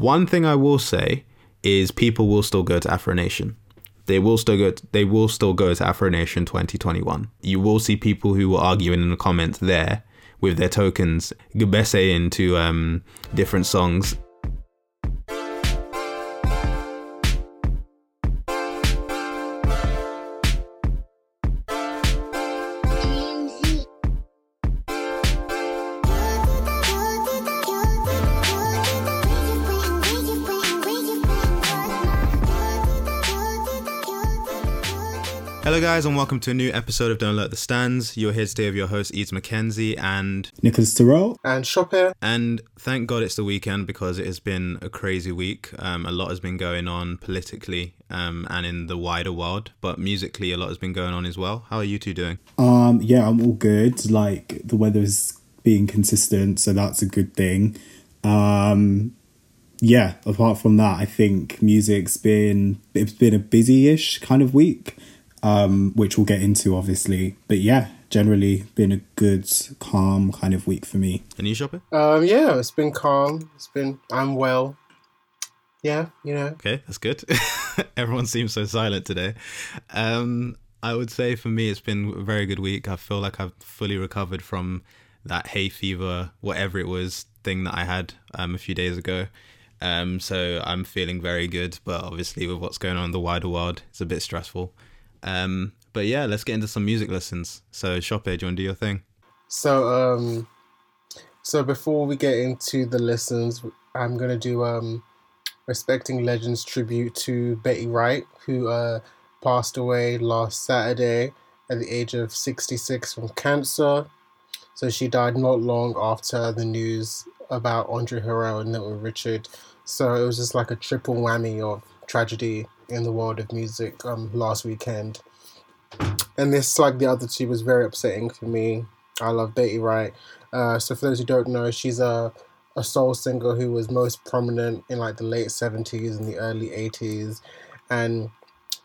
One thing I will say is people will still go to Afro Nation. They will still go. To, they will still go to Afro Nation 2021. You will see people who will argue in the comments there with their tokens, gbese into um, different songs. Guys, and welcome to a new episode of Don't Let the Stands. You're here today with your host, Eads McKenzie, and Nicholas Terrell. And Shop here. And thank God it's the weekend because it has been a crazy week. Um, a lot has been going on politically um, and in the wider world, but musically, a lot has been going on as well. How are you two doing? Um, yeah, I'm all good. Like the weather weather's being consistent, so that's a good thing. Um, yeah, apart from that, I think music's been it's been a busy-ish kind of week um, which we'll get into obviously. But yeah, generally been a good, calm kind of week for me. And you shopping? Um, yeah, it's been calm. It's been I'm well. Yeah, you know. Okay, that's good. Everyone seems so silent today. Um, I would say for me, it's been a very good week. I feel like I've fully recovered from that hay fever, whatever it was, thing that I had um, a few days ago. Um, so I'm feeling very good, but obviously with what's going on in the wider world, it's a bit stressful. Um, but yeah, let's get into some music lessons. So, Shoppe, do you want to do your thing? So, um, so before we get into the lessons, I'm gonna do um, respecting legends tribute to Betty Wright, who uh, passed away last Saturday at the age of 66 from cancer. So she died not long after the news about Andre Harrell and Little Richard. So it was just like a triple whammy of tragedy in the world of music um, last weekend. And this, like the other two, was very upsetting for me. I love Betty Wright. Uh, so for those who don't know, she's a a soul singer who was most prominent in like the late 70s and the early 80s and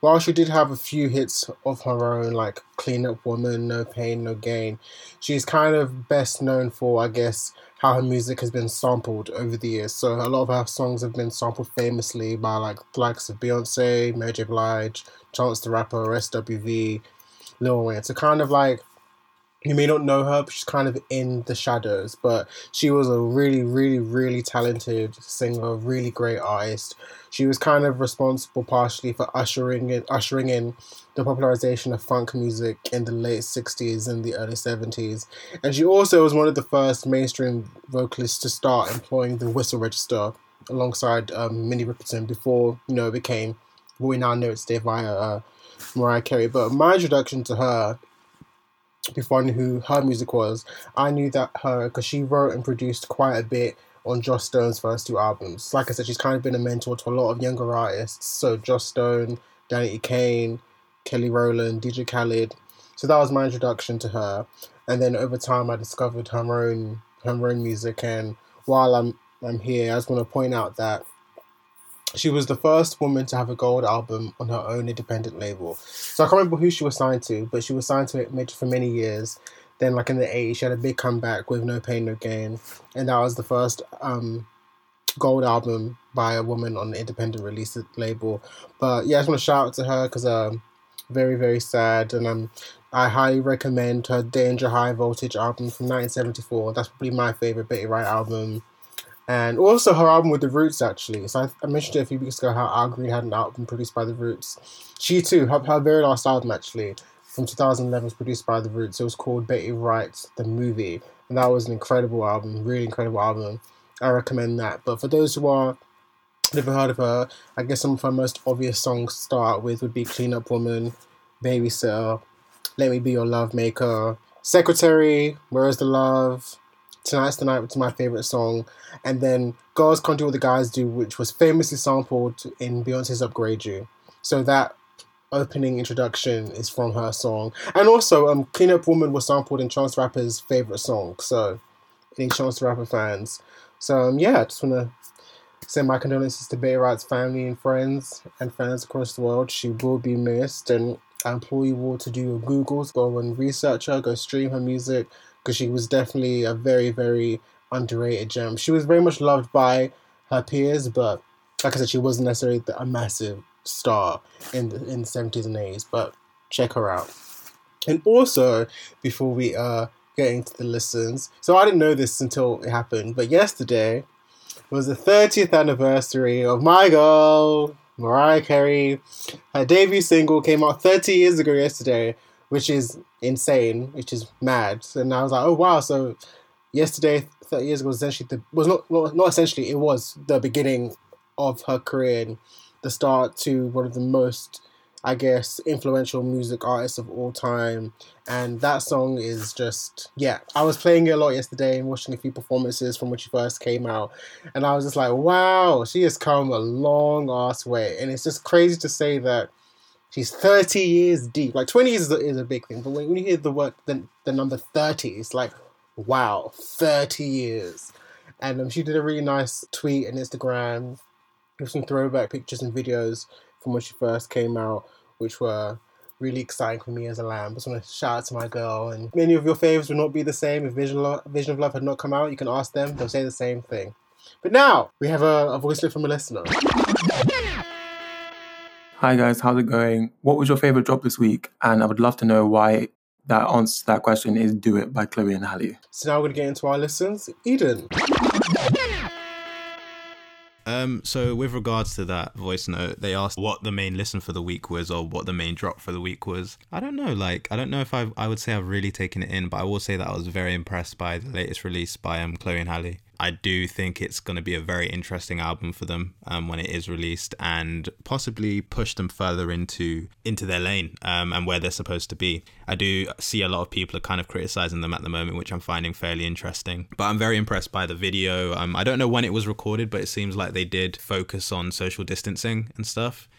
while she did have a few hits of her own like clean up woman no pain no gain she's kind of best known for i guess how her music has been sampled over the years. So a lot of her songs have been sampled famously by like the likes of Beyonce, Mary J. Blige, Chance the Rapper, SWV, Lil Wayne. So kind of like you may not know her, but she's kind of in the shadows. But she was a really, really, really talented singer, really great artist. She was kind of responsible partially for ushering in, ushering in the popularization of funk music in the late 60s and the early 70s. And she also was one of the first mainstream vocalists to start employing the whistle register alongside um, Minnie Riperton before, you know, it became what we now know today via uh, Mariah Carey. But my introduction to her before I knew who her music was, I knew that her because she wrote and produced quite a bit on Joss Stone's first two albums. Like I said, she's kind of been a mentor to a lot of younger artists. So Joss Stone, Danity Kane, Kelly Rowland, DJ Khaled. So that was my introduction to her. And then over time, I discovered her own her own music. And while I'm I'm here, I just want to point out that she was the first woman to have a gold album on her own independent label. So I can't remember who she was signed to, but she was signed to it for many years. Then, like in the 80s, she had a big comeback with No Pain, No Gain. And that was the first um, gold album by a woman on an independent release label. But yeah, I just want to shout out to her because um, very, very sad. And um, I highly recommend her Danger High Voltage album from 1974. That's probably my favorite Betty Wright album and also her album with the Roots actually. So I, I, mentioned it a few weeks ago how Al Green had an album produced by the Roots. She too, her, her very last album actually from 2011 was produced by the Roots. It was called Betty Wright the Movie, and that was an incredible album, really incredible album. I recommend that. But for those who are never heard of her, I guess some of her most obvious songs to start with would be Clean Up Woman, Babysitter, Let Me Be Your Love Maker, Secretary, Where's the Love, Tonight's the Night, which is my favorite song, and then Girls Can't Do What the Guys Do, which was famously sampled in Beyonce's Upgrade You. So that opening introduction is from her song. And also, um, Clean Up Woman was sampled in Chance Rapper's favorite song. So, any Chance Rapper fans. So, um, yeah, I just want to send my condolences to Wright's family and friends and fans across the world. She will be missed, and I implore you all to do your Googles, go and research her, go stream her music, because she was definitely a very, very underrated gem. She was very much loved by her peers, but like I said, she wasn't necessarily a massive star in the in the seventies and eighties. But check her out. And also, before we uh get into the listens, so I didn't know this until it happened, but yesterday was the 30th anniversary of my girl Mariah Carey. Her debut single came out 30 years ago yesterday, which is insane, which is mad. And I was like, oh wow, so yesterday, 30 years ago, was essentially the was not not, not essentially, it was the beginning of her career and the start to one of the most I guess, influential music artists of all time. And that song is just, yeah. I was playing it a lot yesterday and watching a few performances from when she first came out. And I was just like, wow, she has come a long ass way. And it's just crazy to say that she's 30 years deep. Like 20 years is a, is a big thing. But when, when you hear the word, the, the number 30, it's like, wow, 30 years. And um, she did a really nice tweet on Instagram with some throwback pictures and videos from when she first came out, which were really exciting for me as a lamb. I just want to shout out to my girl. And many of your faves would not be the same if Vision, Lo- Vision of Love had not come out. You can ask them; they'll say the same thing. But now we have a, a voice note from a listener. Hi guys, how's it going? What was your favorite drop this week? And I would love to know why that answer to that question is "Do It" by Chloe and Halle. So now we're gonna get into our listens. Eden. Um, so with regards to that voice note, they asked what the main listen for the week was or what the main drop for the week was. I don't know, like I don't know if I I would say I've really taken it in, but I will say that I was very impressed by the latest release by um Chloe and Halle. I do think it's going to be a very interesting album for them um, when it is released, and possibly push them further into into their lane um, and where they're supposed to be. I do see a lot of people are kind of criticizing them at the moment, which I'm finding fairly interesting. But I'm very impressed by the video. Um, I don't know when it was recorded, but it seems like they did focus on social distancing and stuff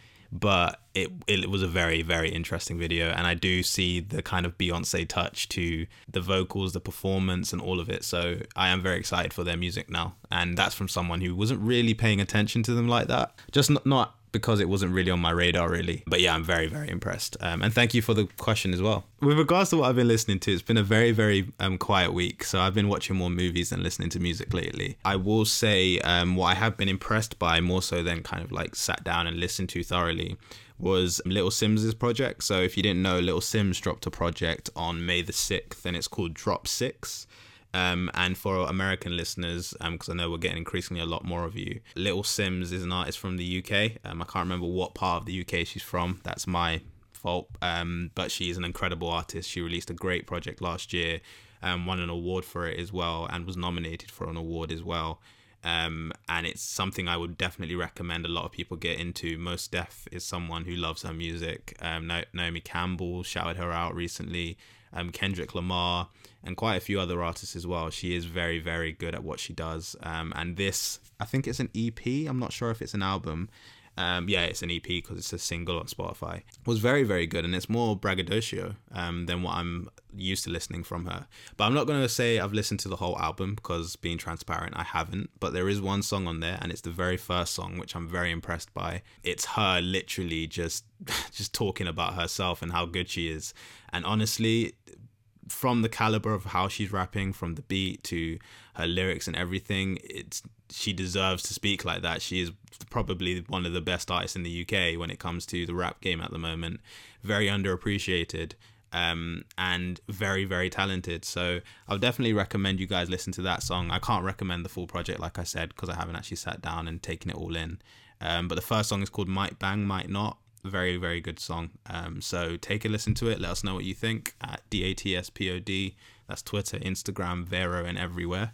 but it it was a very very interesting video. And I do see the kind of Beyonce touch to the vocals the performance and all of it. So I am very excited for their music now. And that's from someone who wasn't really paying attention to them like that. Just not, not because it wasn't really on my radar, really. But yeah, I'm very, very impressed. Um, and thank you for the question as well. With regards to what I've been listening to, it's been a very, very um, quiet week. So I've been watching more movies than listening to music lately. I will say um, what I have been impressed by more so than kind of like sat down and listened to thoroughly was Little Simz's project. So if you didn't know, Little Simz dropped a project on May the 6th and it's called Drop 6. Um, and for American listeners, because um, I know we're getting increasingly a lot more of you, Little Simz is an artist from the UK. Um, I can't remember what part of the UK she's from. That's my fault. Um, but she's an incredible artist. She released a great project last year, um, won an award for it as well, and was nominated for an award as well. Um, and it's something I would definitely recommend a lot of people get into. Mos Def is someone who loves her music. Um, Naomi Campbell shouted her out recently. Um, Kendrick Lamar and quite a few other artists as well. She is very, very good at what she does. Um, and this, I think it's an EP. I'm not sure if it's an album. Um, yeah, it's an EP because it's a single on Spotify. Was very, very good, and it's more braggadocio um, than what I'm used to listening from her. But I'm not going to say I've listened to the whole album because, being transparent, I haven't. But there is one song on there, and it's the very first song, which I'm very impressed by. It's her literally just, just talking about herself and how good she is. And honestly, from the caliber of how she's rapping, from the beat to her lyrics and everything, it's she deserves to speak like that. She is probably one of the best artists in the UK when it comes to the rap game at the moment. Very underappreciated um, and very very talented. So I'll definitely recommend you guys listen to that song. I can't recommend the full project like I said because I haven't actually sat down and taken it all in. Um, but the first song is called Might Bang Might Not very very good song. Um, so take a listen to it. Let us know what you think at d-a-t-s-p-o-d that's twitter instagram vero and everywhere.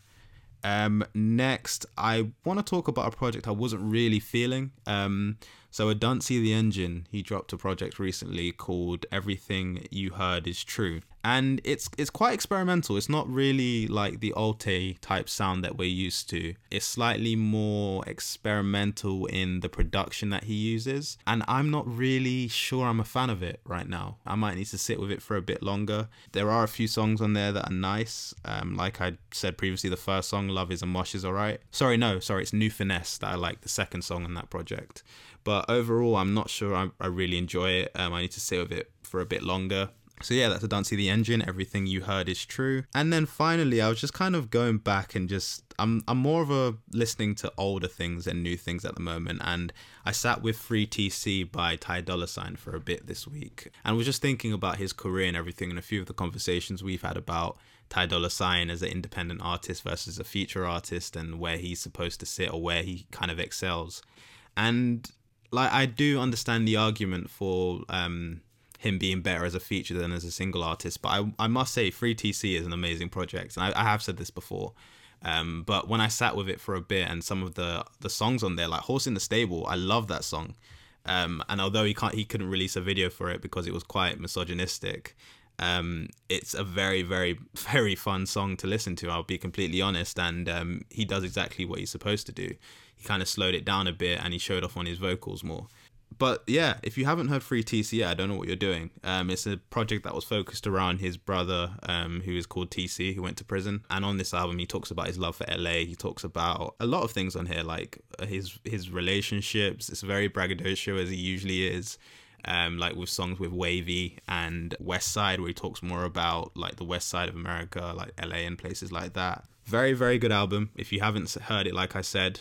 Um, next i want to talk about a project i wasn't really feeling. Um, so Odunsi the Engine, he dropped a project recently called Everything You Heard Is True. And it's it's quite experimental. It's not really like the Alte type sound that we're used to. It's slightly more experimental in the production that he uses. And I'm not really sure I'm a fan of it right now. I might need to sit with it for a bit longer. There are a few songs on there that are nice. Um, like I said previously, the first song, Love is a Mosh, is alright. Sorry, no, sorry, it's New Finesse that I like, the second song on that project. But overall, I'm not sure I, I really enjoy it. Um, I need to sit with it for a bit longer. So yeah, that's Odunsi the Engine. Everything you heard is true. And then finally, I was just kind of going back and just I'm I'm more of a listening to older things and new things at the moment. And I sat with Free TC by Ty Dolla Sign for a bit this week, and was just thinking about his career and everything, and a few of the conversations we've had about Ty Dolla Sign as an independent artist versus a feature artist, and where he's supposed to sit or where he kind of excels. And like I do understand the argument for um him being better as a feature than as a single artist. But I, I must say, Free TC is an amazing project, and I, I have said this before. Um, but when I sat with it for a bit, and some of the the songs on there, like "Horse in the Stable," I love that song. Um, and although he can't, he couldn't release a video for it because it was quite misogynistic. Um, it's a very, very, very fun song to listen to. I'll be completely honest, and um, he does exactly what he's supposed to do. He kind of slowed it down a bit, and he showed off on his vocals more but yeah, if you haven't heard Free TC, I don't know what you're doing. Um, it's a project that was focused around his brother, um, who is called TC, who went to prison. And on this album, he talks about his love for LA. He talks about a lot of things on here, like his his relationships. It's very braggadocio as he usually is. Um, like with songs with Wavy and West Side, where he talks more about like the West Side of America, like LA and places like that. Very, very good album. If you haven't heard it, like I said,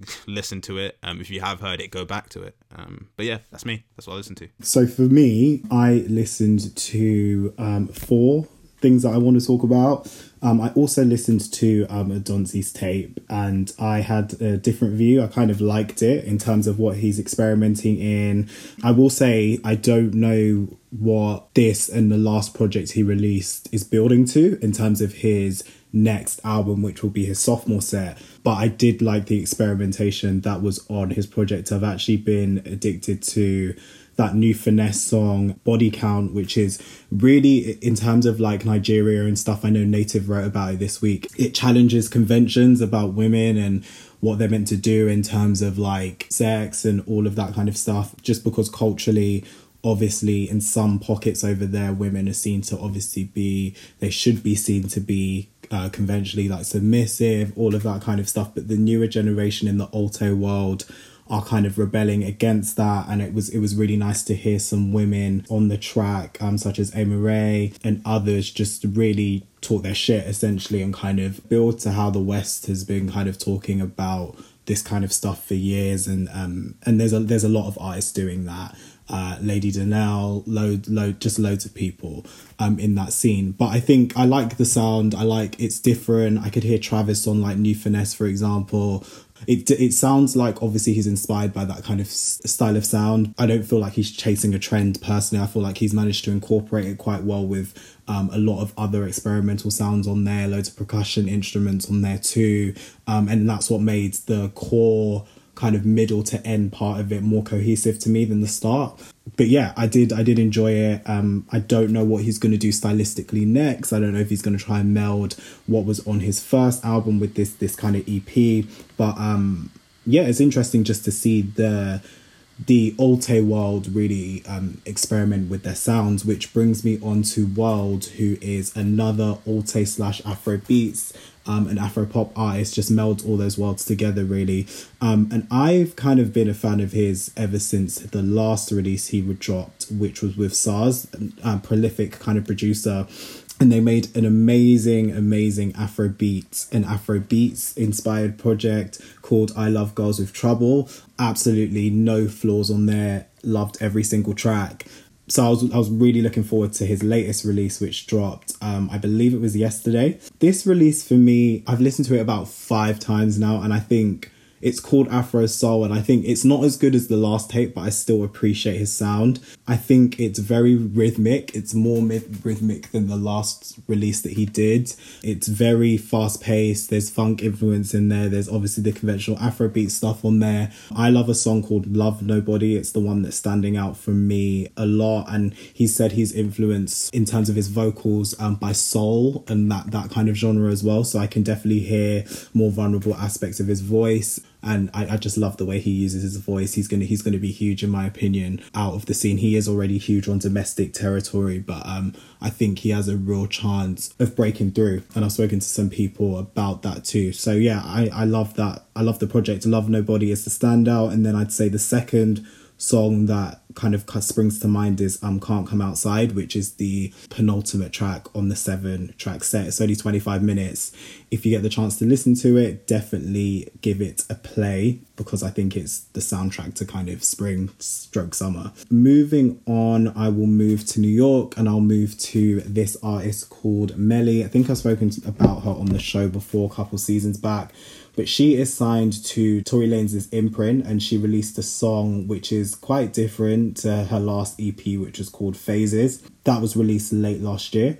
listen to it. Um, if you have heard it, go back to it. Um, but yeah, that's me. That's what I listen to. So for me, I listened to um, four things that I want to talk about. Um, I also listened to um, Odunsi's tape and I had a different view. I kind of liked it in terms of what he's experimenting in. I will say I don't know what this and the last project he released is building to in terms of his next album, which will be his sophomore set. But I did like the experimentation that was on his project. I've actually been addicted to that new finesse song body count which is really in terms of like nigeria and stuff i know native wrote about it this week it challenges conventions about women and what they're meant to do in terms of like sex and all of that kind of stuff just because culturally obviously in some pockets over there women are seen to obviously be they should be seen to be uh, conventionally like submissive, all of that kind of stuff. But the newer generation in the alte world are kind of rebelling against that. And it was it was really nice to hear some women on the track um such as Amaarae and others just really talk their shit essentially and kind of build to how the west has been kind of talking about this kind of stuff for years. And um and there's a there's a lot of artists doing that uh, Lady Donli, load, load, just loads of people um, in that scene. But I think I like the sound. I like it's different. I could hear Travis on like New Finesse, for example. It it sounds like obviously he's inspired by that kind of style of sound. I don't feel like he's chasing a trend personally. I feel like he's managed to incorporate it quite well with um, a lot of other experimental sounds on there, loads of percussion instruments on there too, um, and that's what made the core kind of middle to end part of it more cohesive to me than the start. But yeah i did i did enjoy it. Um i don't know what he's going to do stylistically next. I don't know if he's going to try and meld what was on his first album with this this kind of ep but um yeah it's interesting just to see the the Alte world really um, experiment with their sounds, which brings me on to WurlD, who is another Alte slash Afro beats um, an Afro pop artist, just melds all those worlds together, really. Um, and I've kind of been a fan of his ever since the last release he dropped, which was with Sarz, a prolific kind of producer. And they made an amazing, amazing Afro beats, an Afro beats inspired project called I Love Girls with Trouble. Absolutely no flaws on there. Loved every single track so I was I was really looking forward to his latest release, which dropped. Um, I believe it was yesterday. This release for me, I've listened to it about five times now, and I think it's called Afro Soul, and I think it's not as good as the last tape, but I still appreciate his sound. I think it's very rhythmic. It's more rhythmic than the last release that he did. It's very fast paced. There's funk influence in there. There's obviously the conventional Afrobeat stuff on there. I love a song called Love Nobody. It's the one that's standing out for me a lot. And he said he's influenced in terms of his vocals um, by soul and that, that kind of genre as well. So I can definitely hear more vulnerable aspects of his voice and I, I just love the way he uses his voice. He's gonna he's gonna be huge in my opinion out of the scene. He is already huge on domestic territory, but um, I think he has a real chance of breaking through. And I've spoken to some people about that too. So yeah, I I love that. I love the project. Love Nobody is the standout, and then I'd say the second song that kind of springs to mind is um Can't Come Outside, which is the penultimate track on the seven track set. It's only 25 minutes. If you get the chance to listen to it, definitely give it a play because I think it's the soundtrack to kind of spring stroke summer. Moving on, I will move to New York and I'll move to this artist called Melii. I think I've spoken about her on the show before a couple seasons back but she is signed to Tory Lanez imprint and she released a song which is quite different to her last EP, which was called Phases. That was released late last year.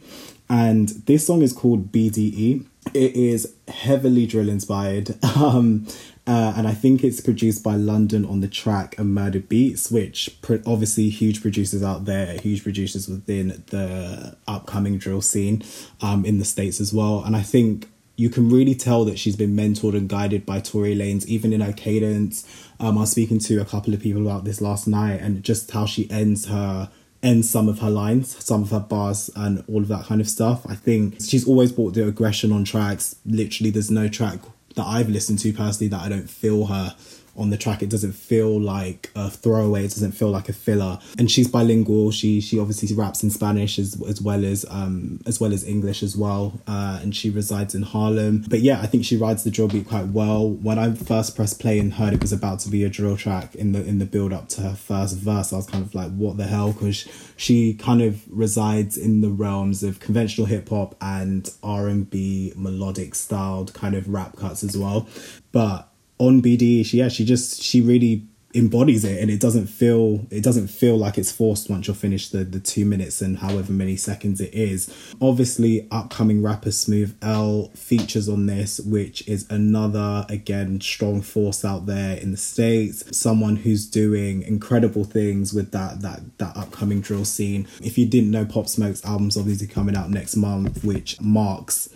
And this song is called BDE. It is heavily drill inspired. Um, uh, and I think it's produced by London on the track and Murda Beatz, which pro- obviously huge producers out there, huge producers within the upcoming drill scene um, in the States as well. And I think you can really tell that she's been mentored and guided by Tory Lanez, even in her cadence. Um, I was speaking to a couple of people about this last night, and just how she ends her ends some of her lines, some of her bars, and all of that kind of stuff. I think she's always brought the aggression on tracks. Literally, there's no track that I've listened to personally that I don't feel her on the track. It doesn't feel like a throwaway. It doesn't feel like a filler. And she's bilingual. She she obviously raps in Spanish as as well as um as well as English as well. Uh, and she resides in Harlem. But yeah, I think she rides the drill beat quite well. When I first pressed play and heard it was about to be a drill track in the in the build up to her first verse, I was kind of like, what the hell? Because she kind of resides in the realms of conventional hip hop and R and B melodic styled kind of rap cuts as well. But on BD, she yeah, she just she really embodies it and it doesn't feel it doesn't feel like it's forced once you're finished the the two minutes and however many seconds it is. Obviously upcoming rapper smooth l features on this which is another again strong force out there in the states. Someone who's doing incredible things with that that that upcoming drill scene. If you didn't know pop smoke's album's obviously coming out next month which marks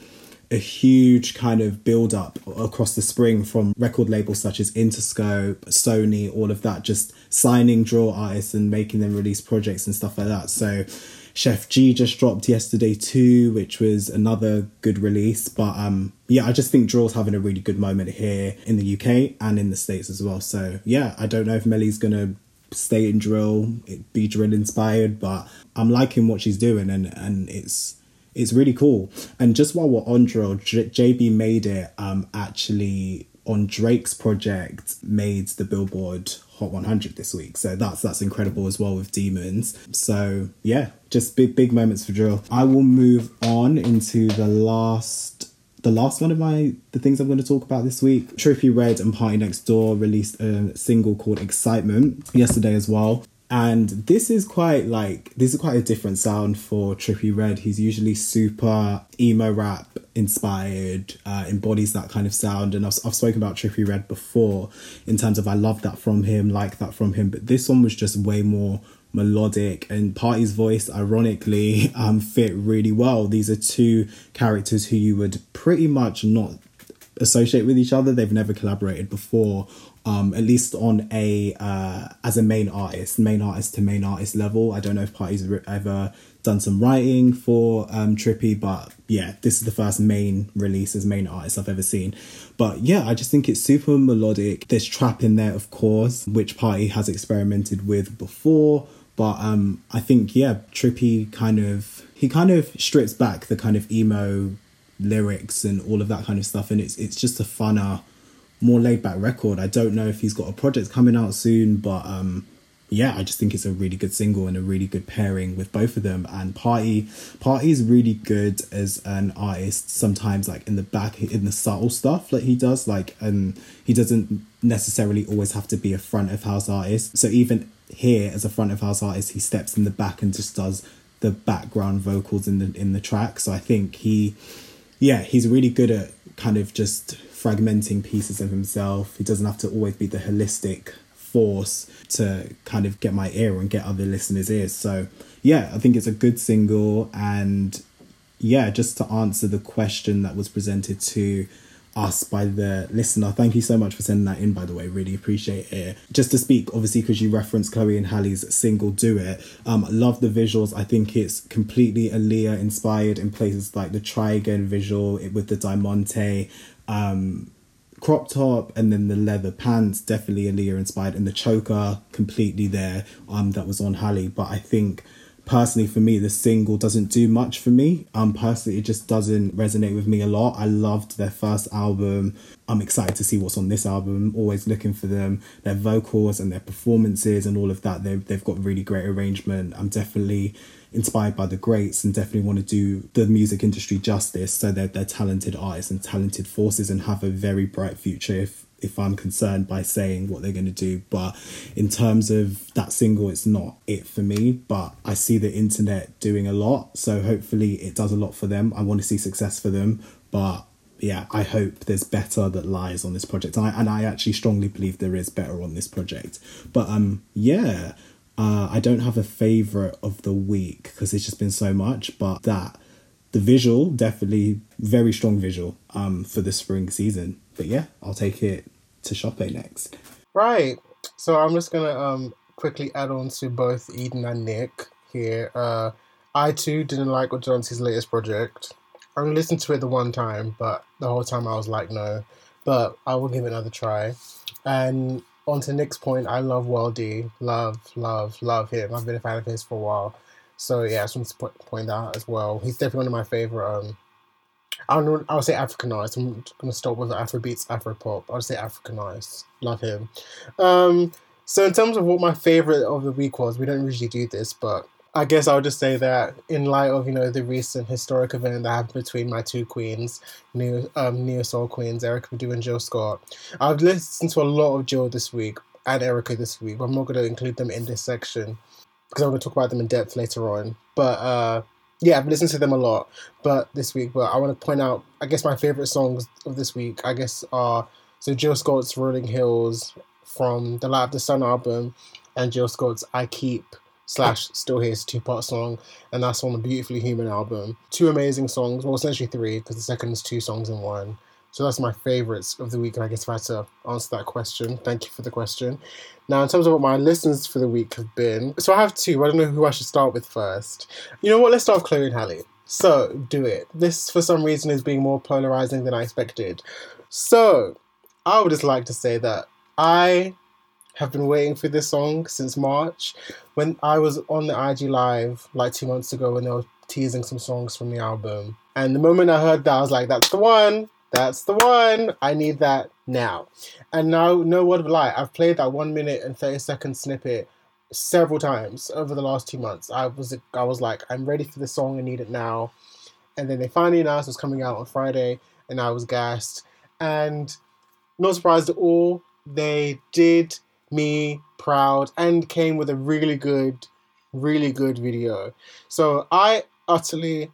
a huge kind of build up across the spring from record labels such as Interscope, Sony, all of that, just signing draw artists and making them release projects and stuff like that. So Sheff G just dropped yesterday too, which was another good release. But um yeah, I just think Draw's having a really good moment here in the UK and in the States as well. So yeah, I don't know if Melii's gonna stay in drill, be drill inspired, but I'm liking what she's doing and and it's it's really cool. And just while we're on drill, J- JB made it um actually on Drake's project made the Billboard Hot 100 this week. So that's that's incredible as well with Demons. So yeah, just big big moments for drill. I will move on into the last the last one of my the things I'm going to talk about this week. Trippie Redd and PartyNextDoor released a single called Excitement yesterday as well and this is quite like this is quite a different sound for Trippie Redd He's usually super emo rap inspired, uh, embodies that kind of sound. And I've, I've spoken about Trippie Redd before in terms of I love that from him, like that from him. But this one was just way more melodic and Party's voice ironically um fit really well. These are two characters who you would pretty much not associate with each other. They've never collaborated before um, at least on a uh, as a main artist, main artist to main artist level. I don't know if Party's ever done some writing for um, Trippie, but yeah, this is the first main release as main artist I've ever seen. But yeah, I just think it's super melodic. There's trap in there, of course, which Party has experimented with before. But um, I think yeah, Trippie kind of he kind of strips back the kind of emo lyrics and all of that kind of stuff, and it's it's just a funner more laid back record. I don't know if he's got a project coming out soon, but um, yeah, I just think it's a really good single and a really good pairing with both of them. And Party, Party is really good as an artist. Sometimes, like in the back, in the subtle stuff that he does, like and um, he doesn't necessarily always have to be a front of house artist. So even here, as a front of house artist, he steps in the back and just does the background vocals in the in the track. So I think he, yeah, he's really good at kind of just fragmenting pieces of himself. He doesn't have to always be the holistic force to kind of get my ear and get other listeners' ears. So, yeah, I think it's a good single. And yeah, just to answer the question that was presented to us by the listener. Thank you so much for sending that in, by the way. Really appreciate it. Just to speak, obviously, because you referenced Chloe and Halle's single Do It. Um, love the visuals. I think it's completely Aaliyah inspired in places like the Try Again visual with the Diamante um, crop top and then the leather pants definitely Aaliyah inspired and the choker completely there um that was on Halle. But I think personally for me the single doesn't do much for me. Um personally it just doesn't resonate with me a lot. I loved their first album. I'm excited to see what's on this album. Always looking for them their vocals and their performances and all of that. They've, they've got really great arrangement. I'm definitely inspired by the greats and definitely want to do the music industry justice so that they're talented artists and talented forces and have a very bright future if if I'm concerned by saying what they're going to do. But in terms of that single, it's not it for me. But I see the internet doing a lot. So hopefully it does a lot for them. I want to see success for them. But yeah, I hope there's better that lies on this project. And I, and I actually strongly believe there is better on this project. But um, yeah, uh, I don't have a favorite of the week because it's just been so much, but that the visual definitely very strong visual um for the spring season. But yeah, I'll take it to Shoppe next. Right. So I'm just gonna um quickly add on to both Eden and Nick here. Uh, I too didn't like Johnson's latest project. I only listened to it the one time, but the whole time I was like, no. But I will give it another try. And on to Nick's point, I love WurlD. Love, love, love him. I've been a fan of his for a while. So yeah, I just want to point, point that out as well. He's definitely one of my favorite. Um, I don't. I'll say Africanized. I'm gonna start with Afrobeats, Afropop. I'll say Africanized. Love him. Um, so in terms of what my favorite of the week was, we don't usually do this, but I guess I'll just say that in light of you know the recent historic event that happened between my two queens, neo um, neo soul queens, Erykah Badu and Jill Scott, I've listened to a lot of Jill this week and Erykah this week. But I'm not going to include them in this section because I'm going to talk about them in depth later on. But uh, yeah, I've listened to them a lot, but this week. But I want to point out, I guess my favorite songs of this week, I guess, are so Jill Scott's "Rolling Hills" from the Light of the Sun album, and Jill Scott's "I Keep." Slash Still Here's two part song, and that's on the Beautifully Human album. Two amazing songs, well, essentially three, because the second is two songs in one. So that's my favorites of the week, and I guess if I had to answer that question, thank you for the question. Now, in terms of what my listens for the week have been, so I have two. I don't know who I should start with first. You know what? Let's start with Chloe and Halle. So, do it. This, for some reason, is being more polarizing than I expected. So, I would just like to say that I have been waiting for this song since March. When I was on the IG Live like two months ago when they were teasing some songs from the album. And the moment I heard that, I was like, that's the one. That's the one. I need that now. And now, no word of lie, I've played that one minute and 30 second snippet several times over the last two months. I was I was like, I'm ready for the song, I need it now. And then they finally announced it was coming out on Friday, and I was gassed. And not surprised at all, they did me proud and came with a really good, really good video. So I utterly,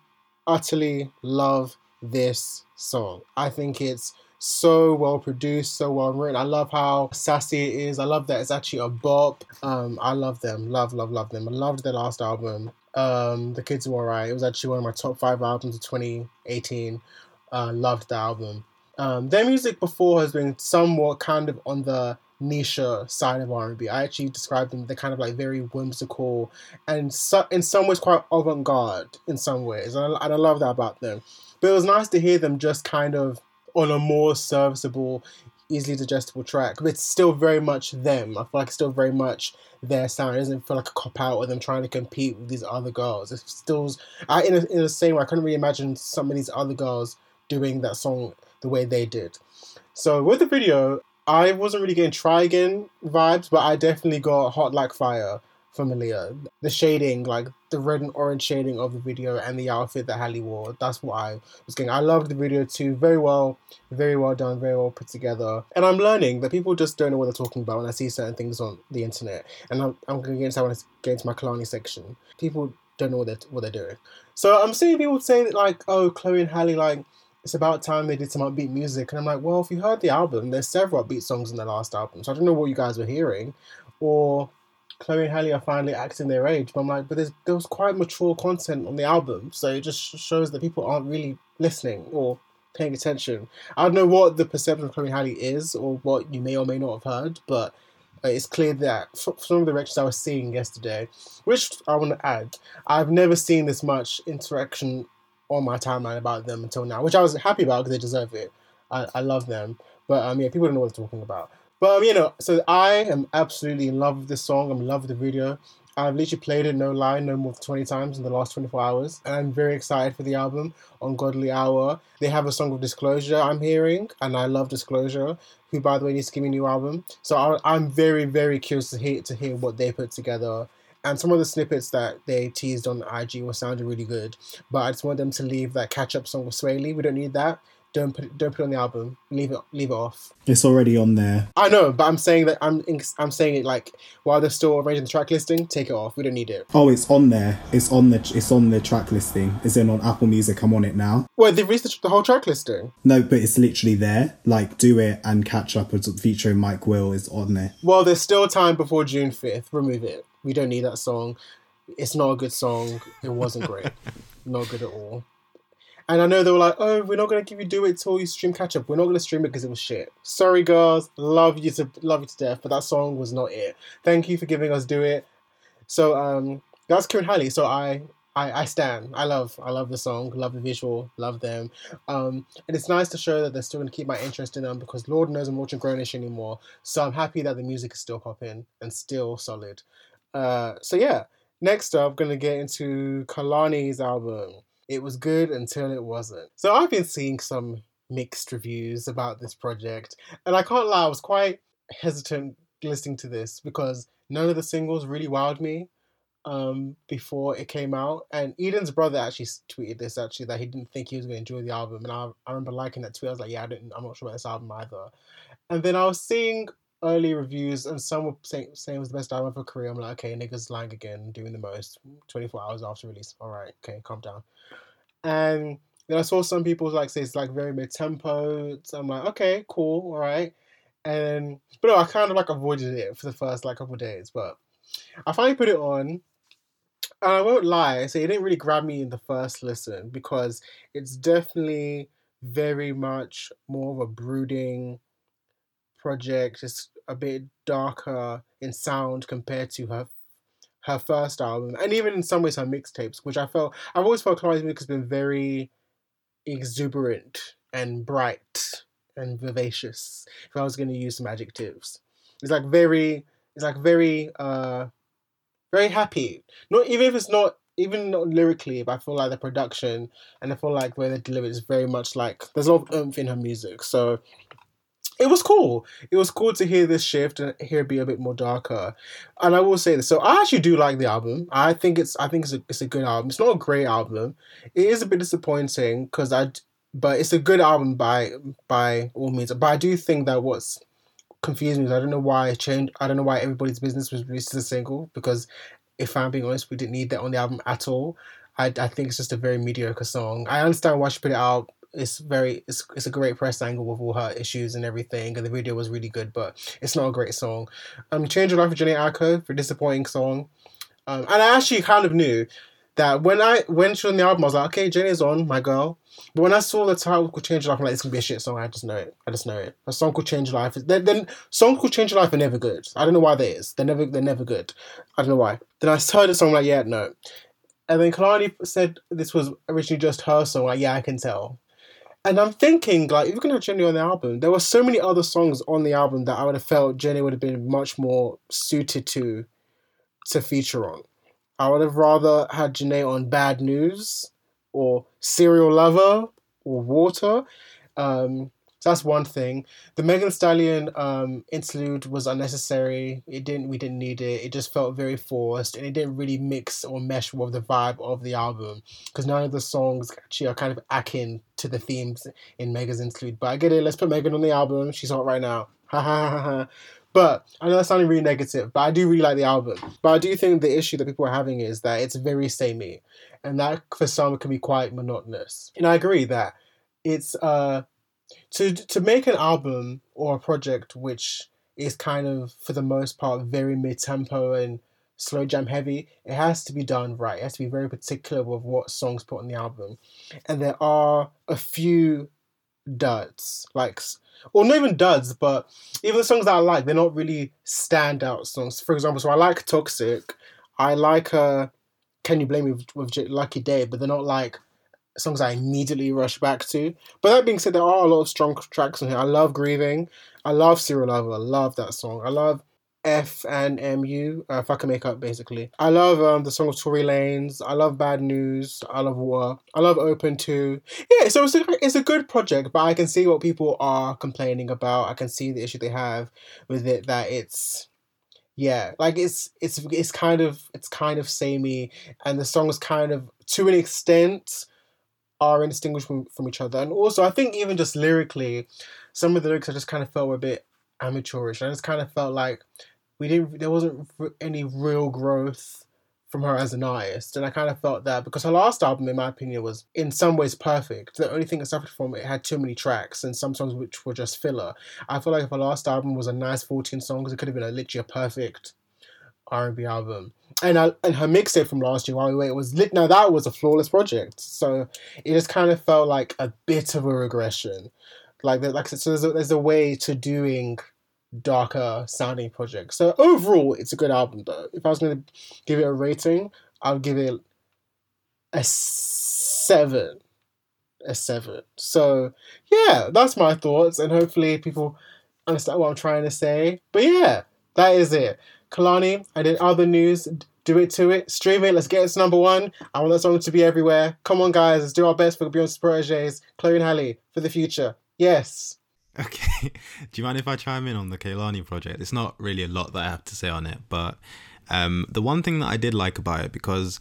utterly love this song. I think it's so well produced, so well written. I love how sassy it is. I love that it's actually a bop. Um, I love them. Love, love, love them. I loved their last album. Um, The Kids Were Alright. It was actually one of my top five albums of 2018. Uh, loved the album. Um, their music before has been somewhat kind of on the niche side of R&B. I actually describe them they're kind of like very whimsical and so, in some ways quite avant-garde in some ways, and I, and I love that about them. But it was nice to hear them just kind of on a more serviceable, easily digestible track. But it's still very much them. I feel like it's still very much their sound. It doesn't feel like a cop out or them trying to compete with these other girls. It still, I in a, in the same way, I couldn't really imagine some of these other girls doing that song the way they did. So with the video, I wasn't really getting try again vibes, but I definitely got hot like fire from Aaliyah. The shading, like the red and orange shading of the video and the outfit that Halle wore, that's what I was getting. I loved the video too. Very well, very well done, very well put together. And I'm learning that people just don't know what they're talking about when I see certain things on the internet. And I'm, I'm going to get into my Kehlani section. People don't know what they're, what they're doing. So I'm seeing people say that, like, oh, Chloe and Halle, like, it's about time they did some upbeat music. And I'm like, well, if you heard the album, there's several upbeat songs in the last album. So I don't know what you guys were hearing. Or Chloe and Halle are finally acting their age. But I'm like, but there was quite mature content on the album. So it just shows that people aren't really listening or paying attention. I don't know what the perception of Chloe and Halle is or what you may or may not have heard, but it's clear that from some of the reactions I was seeing yesterday, which I want to add, I've never seen this much interaction on my timeline about them until now, which I was happy about because they deserve it. I, I love them. But um, yeah, people don't know what they're talking about. But um, you know, so I am absolutely in love with this song. I'm in love with the video. I've literally played it, no lie, no more than 20 times in the last 24 hours. And I'm very excited for the album on Ungodly Hour. They have a song of Disclosure I'm hearing, and I love Disclosure, who, by the way, needs to give me a new album. So I, am very, very curious to hear, to hear what they put together. And some of the snippets that they teased on IG were sounding really good. But I just want them to leave that catch up song with Swae Lee. We don't need that don't put it, don't put it on the album. Leave it leave it off. It's already on there. I know, but I'm saying that I'm I'm saying it like while they're still arranging the track listing, take it off. We don't need it. Oh, it's on there. It's on the it's on the track listing. It's in on Apple Music? I'm on it now. Well, they've released the, the whole track listing. No, but it's literally there. Like, do it and catch up with featuring Mike Will is on there. Well, there's still time before June 5th. Remove it. We don't need that song. It's not a good song. It wasn't great. not good at all. And I know they were like, "Oh, we're not gonna give you do it till you stream catch up. We're not gonna stream it because it was shit." Sorry, girls, love you to love you to death, but that song was not it. Thank you for giving us do it. So um, that's Chloe and Halle. So I I, I stand. I love I love the song, love the visual, love them. Um, and it's nice to show that they're still gonna keep my interest in them because Lord knows I'm watching Grownish anymore. So I'm happy that the music is still popping and still solid. Uh, so yeah. Next up, gonna get into Kehlani's album it was good until it wasn't. So I've been seeing some mixed reviews about this project, and I can't lie, I was quite hesitant listening to this because none of the singles really wowed me um, before it came out. And Eden's brother actually tweeted this actually that he didn't think he was going to enjoy the album, and I, I remember liking that tweet. I was like, yeah, I didn't, I'm not sure about this album either. And then I was seeing early reviews, and some were saying, saying it was the best album her career. I'm like, okay, niggas lying again, doing the most. 24 hours after release. All right, okay, calm down. And then I saw some people like say it's like very mid tempo. So I'm like, okay, cool, all right. And but no, I kind of like avoided it for the first like couple days. But I finally put it on. And I won't lie, so it didn't really grab me in the first listen because it's definitely very much more of a brooding project. is a bit darker in sound compared to her her first album, and even in some ways her mixtapes, which I felt I've always felt Kehlani's music has been very exuberant and bright and vivacious. If I was going to use some adjectives, it's like very, it's like very, uh, very happy. Not even if it's not even not lyrically, but I feel like the production and I feel like where they deliver is very much like there's a lot of oomph in her music. So it was cool. It was cool to hear this shift and hear it be a bit more darker. And I will say this. So I actually do like the album. I think it's I think it's a it's a good album. It's not a great album. It is a bit disappointing because I but it's a good album by by all means. But I do think that what's confused me is I don't know why it changed. I don't know why everybody's business was released as a single because if I'm being honest, we didn't need that on the album at all. I, I think it's just a very mediocre song. I understand why she put it out it's very it's, it's a great press angle with all her issues and everything and the video was really good but it's not a great song. Um change your life with Jhené Aiko for disappointing song. Um and I actually kind of knew that when I when she was on the album I was like okay Jhené's on my girl. But when I saw the title could change your life I'm like it's gonna be a shit song. I just know it. I just know it. A song could change your life then, then songs could change your life are never good. I don't know why that is. They're never they're never good. I don't know why. Then I heard the song like yeah no. And then Kehlani said this was originally just her song. Like yeah I can tell and I'm thinking, like, if you're gonna have Jhené on the album, there were so many other songs on the album that I would have felt Jhené would have been much more suited to to feature on. I would have rather had Jhené on Bad News or Serial Lover or Water. Um, so that's one thing. The Megan Stallion um, interlude was unnecessary. It didn't. We didn't need it. It just felt very forced, and it didn't really mix or mesh with the vibe of the album. Because none of the songs actually are kind of akin to the themes in Megan's interlude. But I get it. Let's put Megan on the album. She's hot right now. Ha ha ha ha. But I know that's sounding really negative, but I do really like the album. But I do think the issue that people are having is that it's very samey, and that for some can be quite monotonous. And I agree that it's uh to to make an album or a project which is kind of for the most part very mid tempo and slow jam heavy, it has to be done right. It has to be very particular with what songs put on the album. And there are a few duds, like or not even duds, but even the songs that I like, they're not really standout songs. For example, so I like Toxic. I like uh Can You Blame Me with, with Lucky Daye, but they're not like songs I immediately rush back to. But that being said, there are a lot of strong tracks on here. I love Grieving. I love Serial Lover. I love that song. I love F and MU, uh, Fuck and Make Up, basically. I love um, the song of Tory Lanez. I love Bad News. I love War. I love Open too. Yeah, so it's a, it's a good project, but I can see what people are complaining about. I can see the issue they have with it, that it's yeah like it's it's it's kind of it's kind of samey and the songs kind of to an extent are indistinguishable from, each other. And also i think even just lyrically some of the lyrics i just kind of felt a bit amateurish. I just kind of felt like we didn't there wasn't any real growth from her as an artist. And i kind of felt that because her last album in my opinion was in some ways perfect. The only thing that suffered from it had too many tracks and some songs which were just filler. I feel like if her last album was a nice 14 songs it could have been a literally a perfect r&b album and I, and her mixtape from last year while we wait was lit now that was a flawless project so it just kind of felt like a bit of a regression like like so there's a, there's a way to doing darker sounding project. So overall, it's a good album though. If I was going to give it a rating, I would give it a seven. A seven. So yeah, that's my thoughts, and hopefully people understand what I'm trying to say. But yeah, that is it. Kehlani, I did other news. Do it to it. Stream it. Let's get it to number one. I want that song to be everywhere. Come on, guys. Let's do our best for Beyonce's proteges, Chloe and Halle, for the future. Yes. Okay. Do you mind if I chime in on the Kehlani project? It's not really a lot that I have to say on it, but um, the one thing that I did like about it, because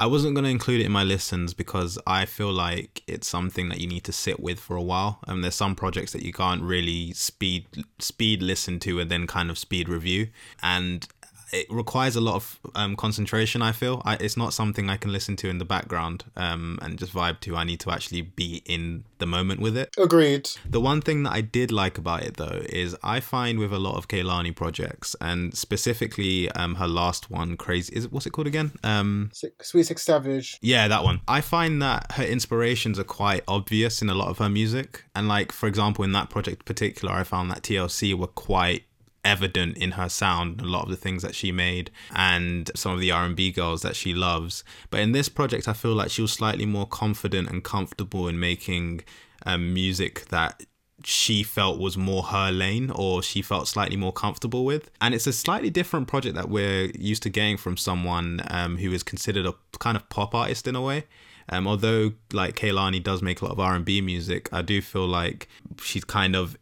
I wasn't going to include it in my listens because I feel like it's something that you need to sit with for a while. And um, there's some projects that you can't really speed speed listen to and then kind of speed review. And it requires a lot of um, concentration. I feel I, it's not something I can listen to in the background um, and just vibe to. I need to actually be in the moment with it. Agreed. The one thing that I did like about it though is I find with a lot of Kehlani projects and specifically um, her last one, crazy is it what's it called again? Um, Sweet Sexy Savage. Yeah, that one. I find that her inspirations are quite obvious in a lot of her music, and like for example in that project in particular, I found that TLC were quite evident in her sound a lot of the things that she made and some of the R&B girls that she loves. But in this project I feel like she was slightly more confident and comfortable in making um, music that she felt was more her lane or she felt slightly more comfortable with. And it's a slightly different project that we're used to getting from someone um, who is considered a kind of pop artist in a way. Um, although like Kehlani does make a lot of R&B music I do feel like she's kind of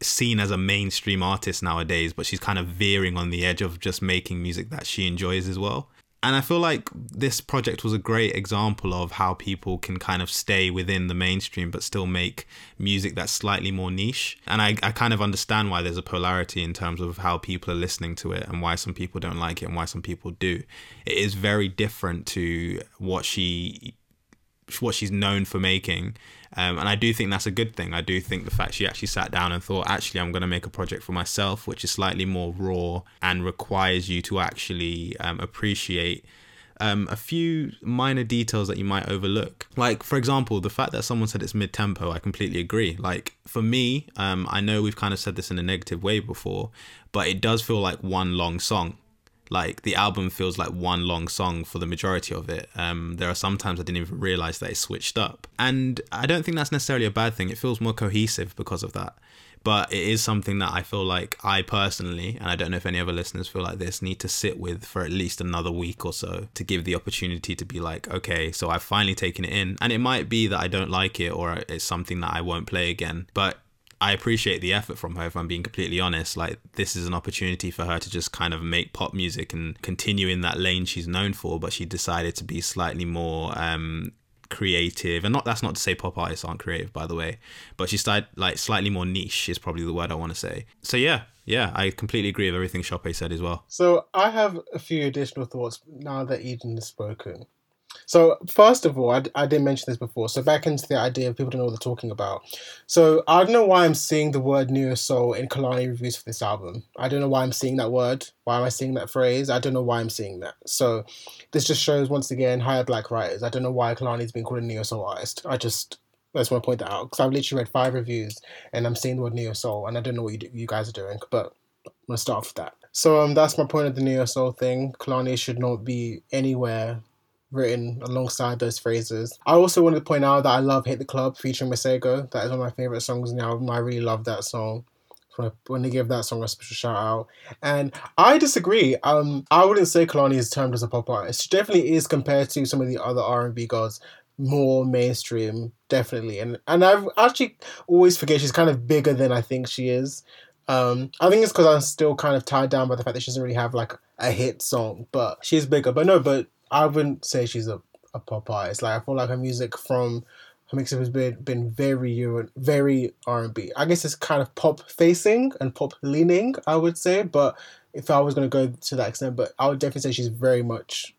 seen as a mainstream artist nowadays, but she's kind of veering on the edge of just making music that she enjoys as well. And I feel like this project was a great example of how people can kind of stay within the mainstream but still make music that's slightly more niche. And I, I kind of understand why there's a polarity in terms of how people are listening to it and why some people don't like it and why some people do. It is very different to what she what she's known for making. Um, and I do think that's a good thing. I do think the fact she actually sat down and thought, actually, I'm going to make a project for myself, which is slightly more raw and requires you to actually um, appreciate um, a few minor details that you might overlook. Like, for example, the fact that someone said it's mid tempo, I completely agree. Like, for me, um, I know we've kind of said this in a negative way before, but it does feel like one long song like the album feels like one long song for the majority of it. Um, there are sometimes I didn't even realize that it switched up, and I don't think that's necessarily a bad thing. It feels more cohesive because of that. But it is something that I feel like I personally, and I don't know if any other listeners feel like this, need to sit with for at least another week or so to give the opportunity to be like, okay, so I've finally taken it in. And it might be that I don't like it or it's something that I won't play again. But I appreciate the effort from her if I'm being completely honest. Like this is an opportunity for her to just kind of make pop music and continue in that lane she's known for, but she decided to be slightly more um creative. And not that's not to say pop artists aren't creative by the way but she started like slightly more niche is probably the word i want to say. So yeah yeah i completely agree with everything Chope said as well. So i have a few additional thoughts now that eden has spoken so first of all, I, I didn't mention this before. So back into the idea of people don't know what they're talking about. So I don't know why I'm seeing the word neo soul in Kehlani reviews for this album. I don't know why I'm seeing that word. Why am I seeing that phrase? I don't know why I'm seeing that. So this just shows once again higher black writers. I don't know why Kehlani's been called a neo soul artist. I just I just want to point that out because I've literally read five reviews and I'm seeing the word neo soul and I don't know what you, you guys are doing, but I'm gonna start off with that. So um, that's my point of the neo soul thing. Kehlani should not be anywhere written alongside those phrases. I also wanted to point out that I love Hate the Club featuring Masego. That is one of my favorite songs in the album. I really love that song. So when they give that song a special shout out, and I disagree. Um, I wouldn't say Kehlani is termed as a pop artist. She definitely is compared to some of the other R and B gods, more mainstream, definitely. And and I've actually always forget she's kind of bigger than I think she is. Um, I think it's because I'm still kind of tied down by the fact that she doesn't really have like a hit song, but she's bigger. But no, but I wouldn't say she's a, a pop artist. Like I feel like her music from her mixtape has been been very Euro, very R and B. I guess it's kind of pop facing and pop leaning. I would say, but if I was gonna go to that extent, but I would definitely say she's very much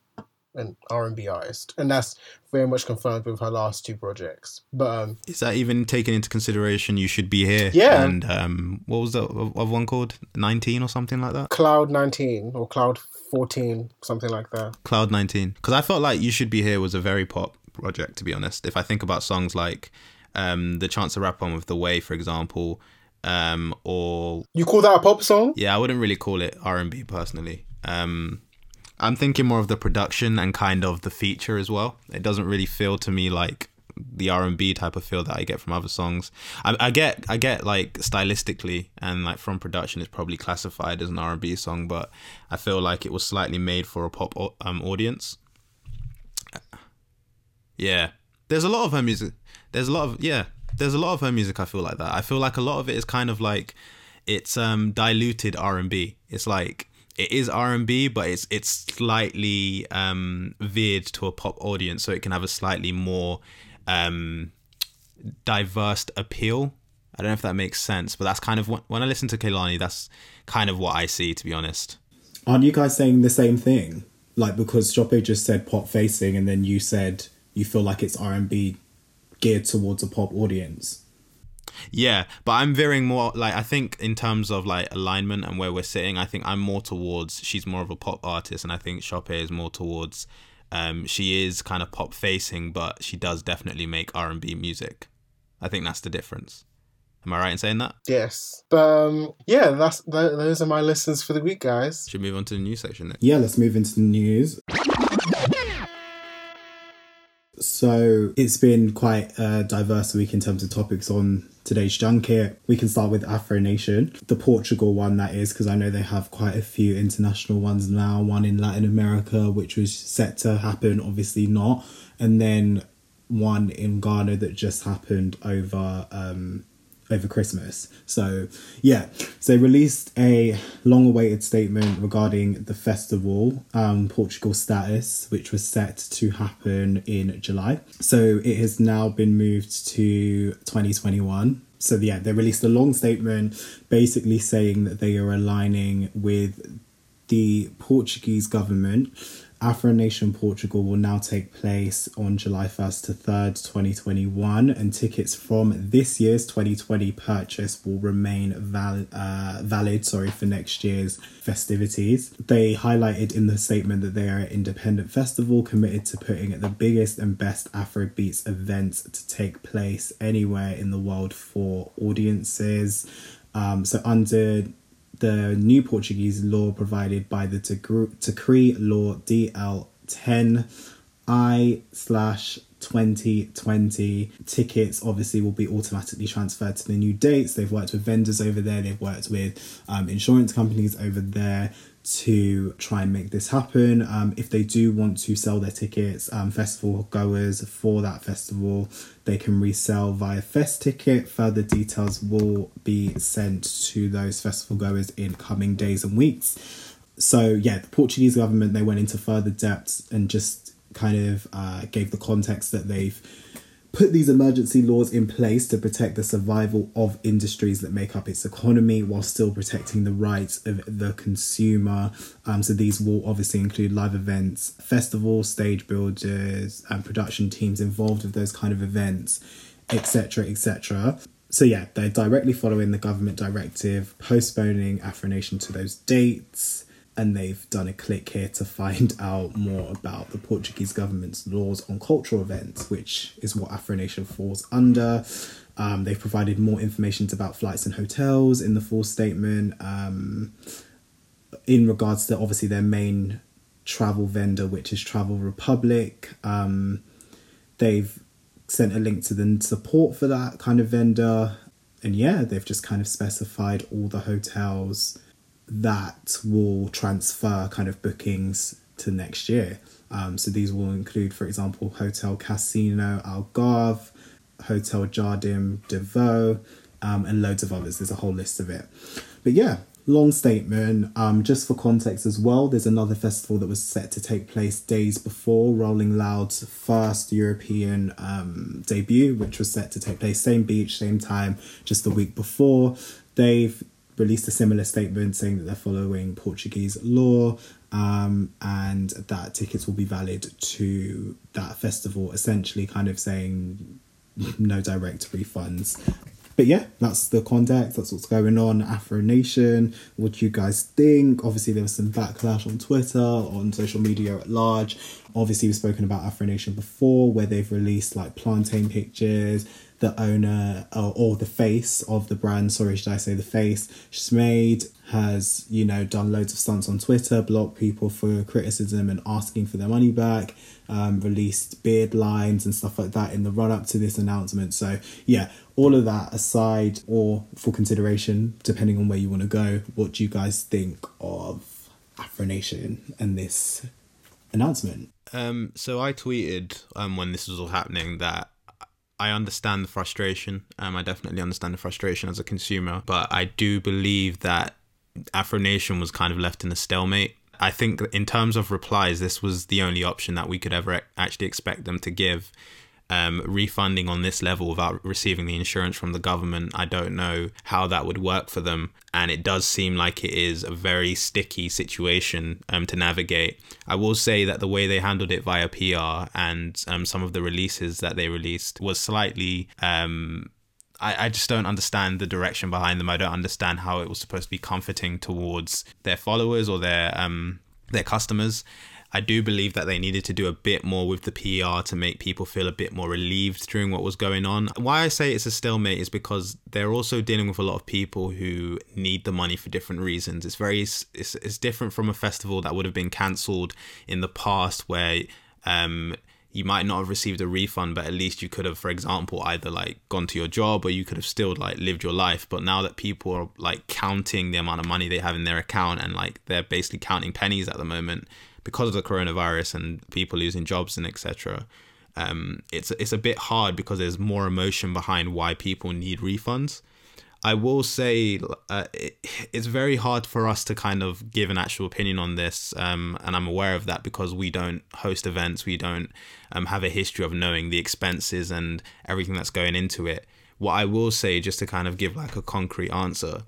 an R and B artist, and that's very much confirmed with her last two projects. But um, is that even taken into consideration? You should be here. Yeah. And um, what was the of one called? Nineteen or something like that. Cloud nineteen or Cloud fourteen, something like that. Cloud nineteen. Because I felt like you should be here was a very pop project. To be honest, if I think about songs like um, the Chance the Rapper on with the Way, for example. Um, or you call that a pop song? Yeah, I wouldn't really call it R and B personally. Um, I'm thinking more of the production and kind of the feature as well. It doesn't really feel to me like the R and B type of feel that I get from other songs. I, I, get I get like stylistically and like from production, it's probably classified as an R and B song, but I feel like it was slightly made for a pop um audience. Yeah, there's a lot of her music. There's a lot of yeah. There's a lot of her music. I feel like that. I feel like a lot of it is kind of like it's um diluted R and B. It's like it is R and B, but it's it's slightly um, veered to a pop audience, so it can have a slightly more um, diverse appeal. I don't know if that makes sense, but that's kind of what, when I listen to Kehlani, that's kind of what I see, to be honest. Aren't you guys saying the same thing? Like because Shoppe just said pop facing, and then you said you feel like it's R and B geared towards a pop audience. Yeah, but I'm veering more like I think in terms of like alignment and where we're sitting, I think I'm more towards she's more of a pop artist and I think Shoppe is more towards um she is kind of pop facing but she does definitely make R&B music. I think that's the difference. Am I right in saying that? Yes. But um, yeah, that's th- those are my listens for the week, guys. Should move on to the news section next. Yeah, let's move into the news. So it's been quite a diverse week in terms of topics on today's junket. We can start with Afro Nation, the Portugal one that is, because I know they have quite a few international ones now. One in Latin America, which was set to happen, obviously not, and then one in Ghana that just happened over um, over Christmas. So, yeah, so they released a long awaited statement regarding the festival, um, Portugal status, which was set to happen in July. So, it has now been moved to 2021. So, yeah, they released a long statement basically saying that they are aligning with the Portuguese government Afro Nation Portugal will now take place on July 1st to 3rd, 2021, and tickets from this year's 2020 purchase will remain val- uh, valid sorry, for next year's festivities. They highlighted in the statement that they are an independent festival committed to putting the biggest and best Afrobeats events to take place anywhere in the world for audiences. Um, so, under the new Portuguese law provided by the Decree Law DL 10 I slash 2020 tickets obviously will be automatically transferred to the new dates. They've worked with vendors over there, they've worked with um, insurance companies over there to try and make this happen. Um, if they do want to sell their tickets, um, festival goers for that festival, they can resell via Festicket. Further details will be sent to those festival goers in coming days and weeks. So yeah, the Portuguese government they went into further depth and just kind of uh, gave the context that they've put these emergency laws in place to protect the survival of industries that make up its economy while still protecting the rights of the consumer. Um, so these will obviously include live events, festivals, stage builders, and production teams involved with those kind of events, etc., etc. So yeah, they're directly following the government directive, postponing Afro Nation to those dates and they've done a click here to find out more about the Portuguese government's laws on cultural events, which is what Afro Nation falls under. Um, they've provided more information about flights and hotels in the full statement. Um, in regards to obviously their main travel vendor, which is Travel Republic. Um, they've sent a link to the support for that kind of vendor. And yeah, they've just kind of specified all the hotels that will transfer kind of bookings to next year. Um, so these will include, for example, Hotel Casino Algarve, Hotel Jardim de Vaux, um, and loads of others. There's a whole list of it. But yeah, long statement. Um, just for context as well, there's another festival that was set to take place days before Rolling Loud's first European um, debut, which was set to take place same beach, same time, just the week before. They've released a similar statement saying that they're following Portuguese law um, and that tickets will be valid to that festival, essentially, kind of saying no direct refunds but yeah, that's the context. That's what's going on. Afro Nation. What do you guys think? Obviously, there was some backlash on Twitter, on social media at large. Obviously, we've spoken about Afro Nation before, where they've released like plantain pictures. The owner or, or the face of the brand, sorry, should I say the face, Smade has, you know, done loads of stunts on Twitter, blocked people for criticism and asking for their money back, um, released beard lines and stuff like that in the run up to this announcement. So, yeah, all of that aside or for consideration, depending on where you want to go, what do you guys think of Afro Nation and this announcement? Um, so I tweeted um, when this was all happening that I understand the frustration. Um, I definitely understand the frustration as a consumer, but I do believe that Afro Nation was kind of left in a stalemate. I think in terms of replies, this was the only option that we could ever actually expect them to give. Um, refunding on this level without receiving the insurance from the government, I don't know how that would work for them. And it does seem like it is a very sticky situation um, to navigate. I will say that the way they handled it via PR and um, some of the releases that they released was slightly um, I, I just don't understand the direction behind them. I don't understand how it was supposed to be comforting towards their followers or their um their customers. I do believe that they needed to do a bit more with the PR to make people feel a bit more relieved during what was going on. Why I say it's a stalemate is because they're also dealing with a lot of people who need the money for different reasons. It's very it's, it's different from a festival that would have been cancelled in the past where um you might not have received a refund, but at least you could have, for example, either like gone to your job or you could have still like lived your life. But now that people are like counting the amount of money they have in their account and like they're basically counting pennies at the moment because of the coronavirus and people losing jobs and etc. Um, it's it's a bit hard because there's more emotion behind why people need refunds. I will say uh, it, it's very hard for us to kind of give an actual opinion on this, um, and I'm aware of that because we don't host events, we don't um, have a history of knowing the expenses and everything that's going into it. What I will say, just to kind of give like a concrete answer,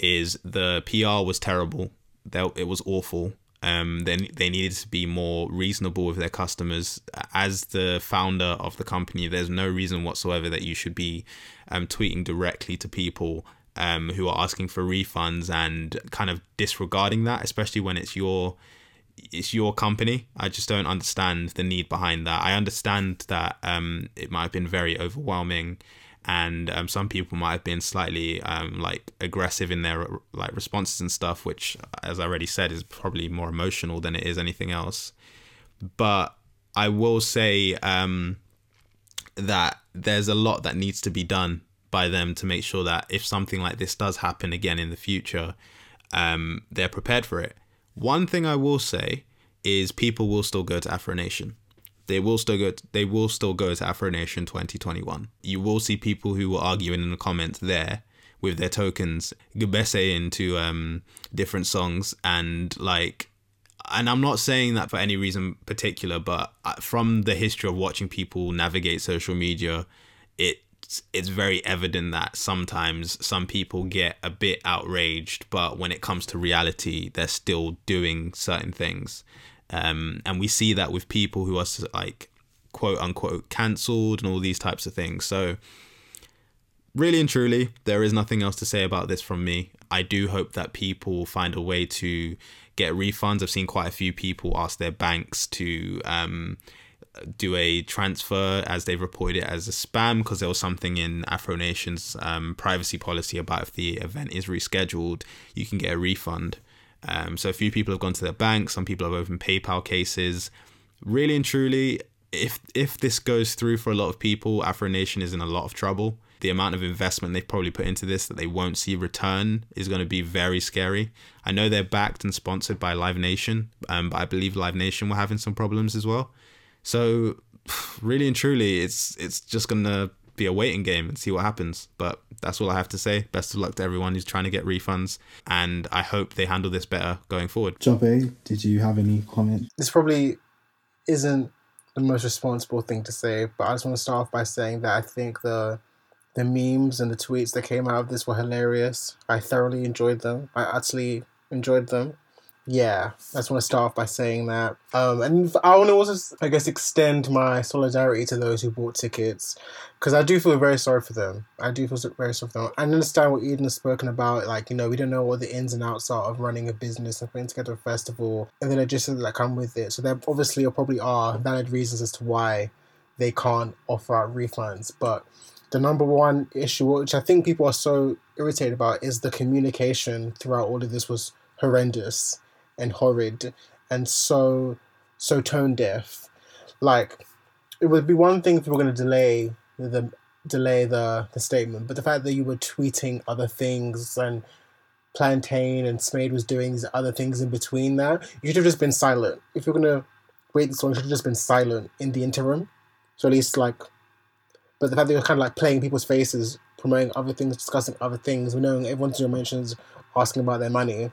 is the PR was terrible. It was awful. Um, then they needed to be more reasonable with their customers. As the founder of the company, there's no reason whatsoever that you should be um, tweeting directly to people um, who are asking for refunds and kind of disregarding that, especially when it's your it's your company. I just don't understand the need behind that. I understand that um, it might have been very overwhelming and um, some people might have been slightly um, like aggressive in their like responses and stuff which as i already said is probably more emotional than it is anything else. But i will say um, that there's a lot that needs to be done by them to make sure that if something like this does happen again in the future um, they're prepared for it. One thing i will say is people will still go to afro nation they will still go. To, they will still go to Afro Nation 2021. You will see people who were arguing in the comments there with their tokens, Gbese into um, different songs, and like, and I'm not saying that for any reason particular, but uh, from the history of watching people navigate social media, it it's very evident that sometimes some people get a bit outraged, but when it comes to reality, they're still doing certain things. Um, and we see that with people who are like quote unquote cancelled and all these types of things. So, really and truly, there is nothing else to say about this from me. I do hope that people find a way to get refunds. I've seen quite a few people ask their banks to um, do a transfer as they've reported it as a spam because there was something in Afro Nation's um, privacy policy about if the event is rescheduled, you can get a refund. Um, so a few people have gone to their bank. Some people have opened PayPal cases. Really and truly, if if this goes through for a lot of people, Afro Nation is in a lot of trouble. The amount of investment they've probably put into this that they won't see return is going to be very scary. I know they're backed and sponsored by Live Nation, um, but I believe Live Nation were having some problems as well. So, really and truly, it's it's just gonna be a waiting game and see what happens. But that's all I have to say. Best of luck to everyone who's trying to get refunds, and I hope they handle this better going forward. Jobe, did you have any comment? This probably isn't the most responsible thing to say, but I just want to start off by saying that I think the the memes and the tweets that came out of this were hilarious. I thoroughly enjoyed them. I utterly enjoyed them. Yeah, I just want to start off by saying that. Um, and I want to also, I guess, extend my solidarity to those who bought tickets because I do feel very sorry for them. I do feel very sorry for them. I understand what Eden has spoken about. Like, you know, we don't know what the ins and outs are of running a business and putting together a festival, and then just that come with it. So there obviously or probably are valid reasons as to why they can't offer out refunds. But the number one issue, which I think people are so irritated about, is the communication throughout all of this was horrendous and horrid and so so tone deaf. Like it would be one thing if we were going to delay the delay the the statement, but the fact that you were tweeting other things and Plantain and Smade was doing these other things in between that, you should have just been silent. If you're gonna wait this long, you should have just been silent in the interim. So at least like, but the fact that you're kind of like playing people's faces, promoting other things, discussing other things, knowing everyone's your mentions, asking about their money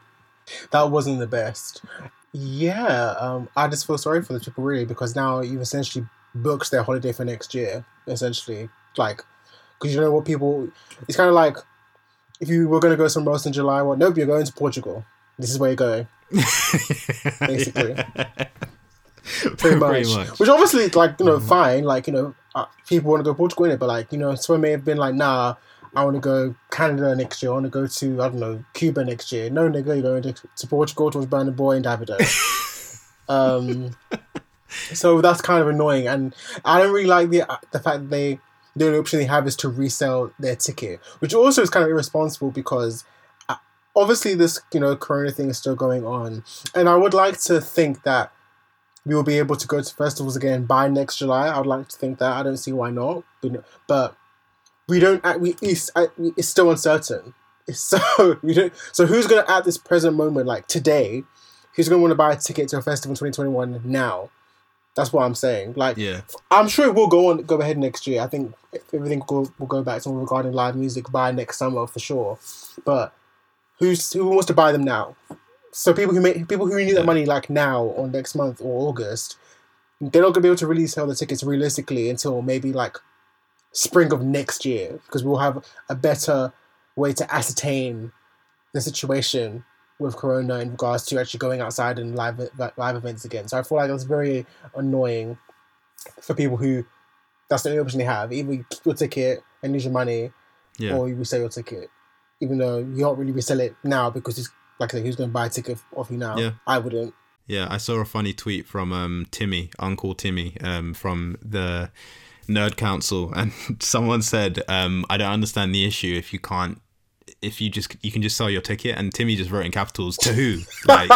that wasn't the best. Yeah, um, I just feel sorry for the people really because now you've essentially booked their holiday for next year. Essentially, like, because you know what people, it's kind of like if you were going to go somewhere else in July. Well, nope, you're going to Portugal. This is where you're going. Basically. Pretty much. Pretty much. Which obviously, like, you know, mm-hmm. fine. Like, you know, uh, people want to go Portugal in it, but like, you know, someone may have been like, nah, I want to go Canada next year. I want to go to I don't know Cuba next year. No, nigga, you're going to, to Portugal towards Burna Boy and Davido. um, so that's kind of annoying, and I don't really like the the fact that they the only option they have is to resell their ticket, which also is kind of irresponsible because uh, obviously this you know Corona thing is still going on, and I would like to think that we will be able to go to festivals again by next July. I would like to think that. I don't see why not, but we don't we it's, it's still uncertain. So we don't so who's gonna at this present moment like today who's gonna want to buy a ticket to a festival in 2021 now? That's what i'm saying. Like yeah. I'm sure it will go on go ahead next year. I think everything will, will go back to regarding live music by next summer for sure. But who's who wants to buy them now? So people who make people who need yeah. that money like now or next month or august they're not gonna be able to really sell the tickets realistically until maybe like spring of next year because we'll have a better way to ascertain the situation with Corona in regards to actually going outside and live live events again. So I feel like that's very annoying for people who that's the only option they have. Either you keep your ticket and lose your money, yeah. or you resell your ticket, even though you don't really resell it now because it's like I said, who's going to buy a ticket off you now? Yeah. I wouldn't. Yeah, I saw a funny tweet from um, Timmy, Uncle Timmy, um, from the Nerd Council, and someone said, um, "I don't understand the issue if you can't." If you just you can just sell your ticket, and Timmy just wrote in capitals to who? Like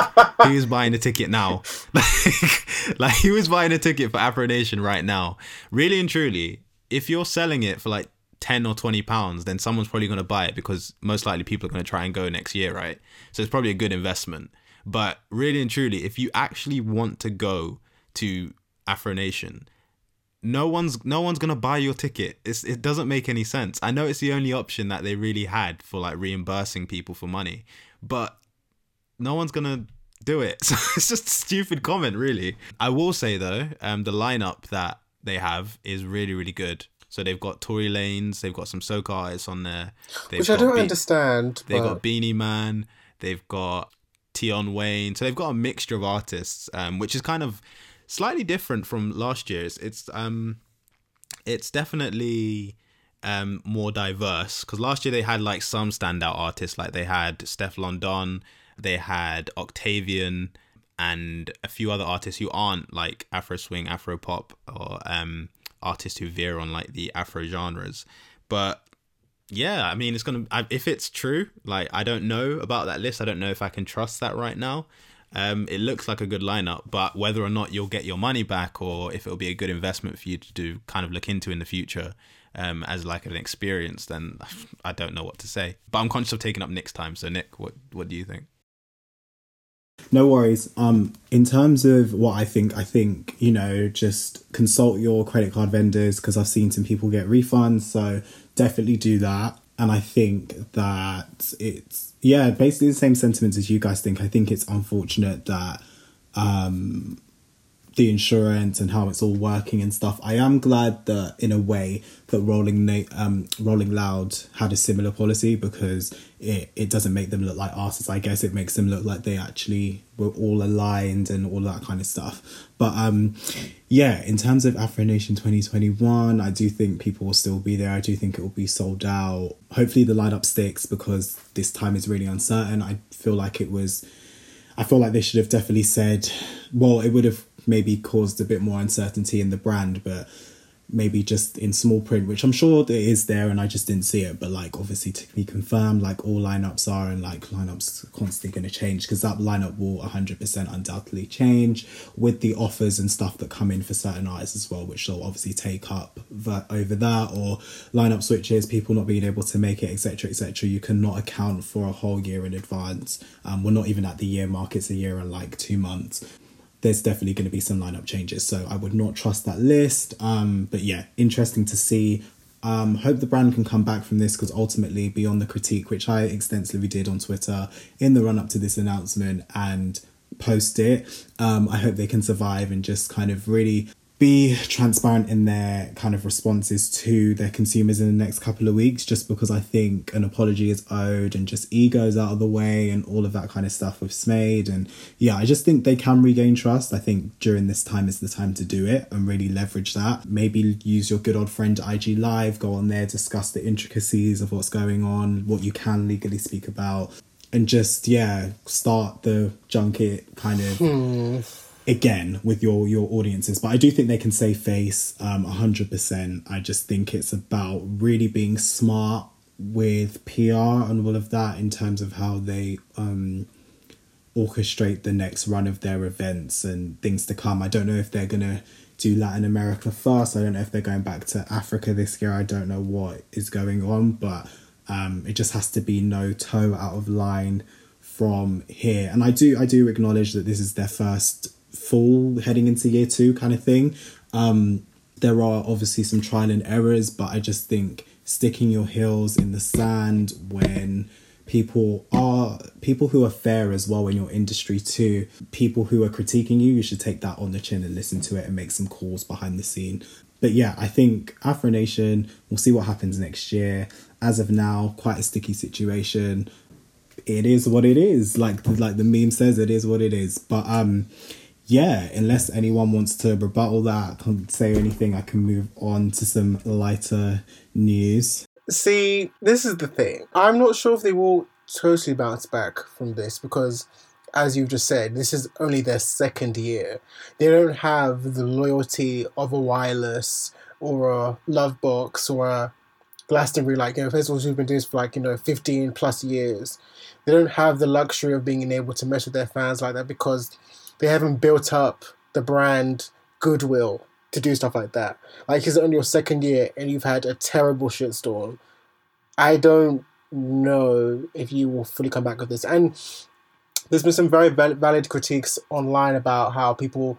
who's buying a ticket now? Like, like who is buying a ticket for Afro Nation right now? Really and truly, if you're selling it for like 10 or 20 pounds, then someone's probably going to buy it because most likely people are going to try and go next year, right? So it's probably a good investment. But really and truly, if you actually want to go to Afro Nation, no one's no one's gonna buy your ticket. It's, it doesn't make any sense. I know it's the only option that they really had for like reimbursing people for money, but no one's gonna do it. So it's just a stupid comment, really. I will say though, um, the lineup that they have is really really good. So they've got Tory Lanez, they've got some soca artists on there. They've Which I don't Be- understand. They've but... got Beenie Man. They've got Tion Wayne. So they've got a mixture of artists, um, which is kind of slightly different from last year's. It's um, it's definitely um more diverse because last year they had like some standout artists, like they had Stefflon Don, they had Octavian, and a few other artists who aren't like Afro swing, Afro pop, or um artists who veer on like the Afro genres. But yeah, I mean, it's gonna. If it's true, like I don't know about that list. I don't know if I can trust that right now. Um, it looks like a good lineup, but whether or not you'll get your money back or if it'll be a good investment for you to do, kind of look into in the future, um, as like an experience, then I don't know what to say. But I'm conscious of taking up Nick's time. So Nick, what what do you think? No worries. Um, in terms of what I think, I think you know just consult your credit card vendors because I've seen some people get refunds. So definitely do that. And I think that it's yeah, basically the same sentiments as you guys think. I think it's unfortunate that um the insurance and how it's all working and stuff. I am glad that in a way that Rolling um Rolling Loud had a similar policy because it, it doesn't make them look like asses. I guess it makes them look like they actually were all aligned and all that kind of stuff. But um yeah, in terms of Afro Nation 2021, I do think people will still be there. I do think it will be sold out. Hopefully the lineup sticks because this time is really uncertain. I feel like it was I feel like they should have definitely said well, it would have maybe caused a bit more uncertainty in the brand, but maybe just in small print, which I'm sure it is there and I just didn't see it. But like obviously to be confirmed, like all lineups are and like lineups constantly going to change because that lineup will 100% undoubtedly change with the offers and stuff that come in for certain artists as well, which will obviously take up that over that or lineup switches, people not being able to make it, etc. etc. You cannot account for a whole year in advance. Um, we're not even at the year mark, it's a year and like two months there's definitely going to be some lineup changes. So I would not trust that list. Um, but yeah, interesting to see. Um, hope the brand can come back from this because ultimately, beyond the critique, which I extensively did on Twitter in the run up to this announcement and post it, um, I hope they can survive and just kind of really be transparent in their kind of responses to their consumers in the next couple of weeks just because I think an apology is owed and just egos out of the way and all of that kind of stuff with Smade and yeah I just think they can regain trust. I think during this time is the time to do it and really leverage that. Maybe use your good old friend IG live go on there discuss the intricacies of what's going on what you can legally speak about and just yeah start the junket kind of Hmm. Again with your your audiences but i do think they can save face um 100% i just think it's about really being smart with pr and all of that in terms of how they um orchestrate the next run of their events and things to come. I don't know if they're gonna do latin america first. I don't know if they're going back to africa this year. I don't know what is going on but um it just has to be no toe out of line from here. And i do i do acknowledge that this is their first full heading into year two kind of thing. Um, there are obviously some trial and errors, but I just think sticking your heels in the sand when people are people who are fair as well in your industry too people who are critiquing you you should take that on the chin and listen to it and make some calls behind the scene. But yeah i think afro nation we'll see what happens next year. As of now quite a sticky situation. It is what it is. Like like the meme says it is what it is. But um yeah, unless anyone wants to rebuttal that, say anything, I can move on to some lighter news. See, this is the thing. I'm not sure if they will totally bounce back from this because, as you've just said, this is only their second year. They don't have the loyalty of a wireless or a Lovebox or a Glastonbury, like you know, festivals who've been doing this for like you know 15 plus years. They don't have the luxury of being able to mesh with their fans like that because they haven't built up the brand goodwill to do stuff like that. Like it's only your second year and you've had a terrible shitstorm. I don't know if you will fully come back with this. And there's been some very valid critiques online about how people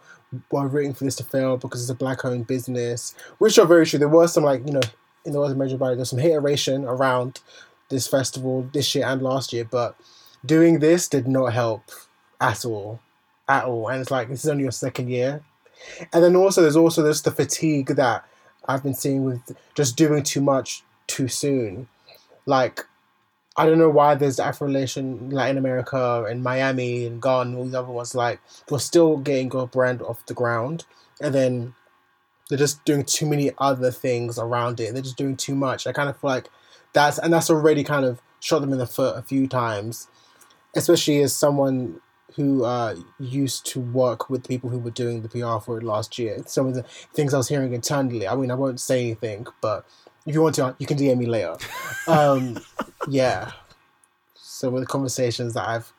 were rooting for this to fail because it's a black-owned business, which are very true. There was some like you know in the words Major Body, there's some hateration around this festival this year and last year, but doing this did not help at all at all. And it's like this is only your second year. And then also there's also this the fatigue that I've been seeing with just doing too much too soon. Like I don't know why there's the Afro Nation Latin America and Miami and Ghana and all these other ones like we're still getting your brand off the ground and then they're just doing too many other things around it. They're just doing too much. I kind of feel like that's and that's already kind of shot them in the foot a few times. Especially as someone who uh, used to work with people who were doing the PR for it last year. Some of the things I was hearing internally, I mean, I won't say anything, but If you want to, you can DM me later. Um, yeah. So with the conversations that I've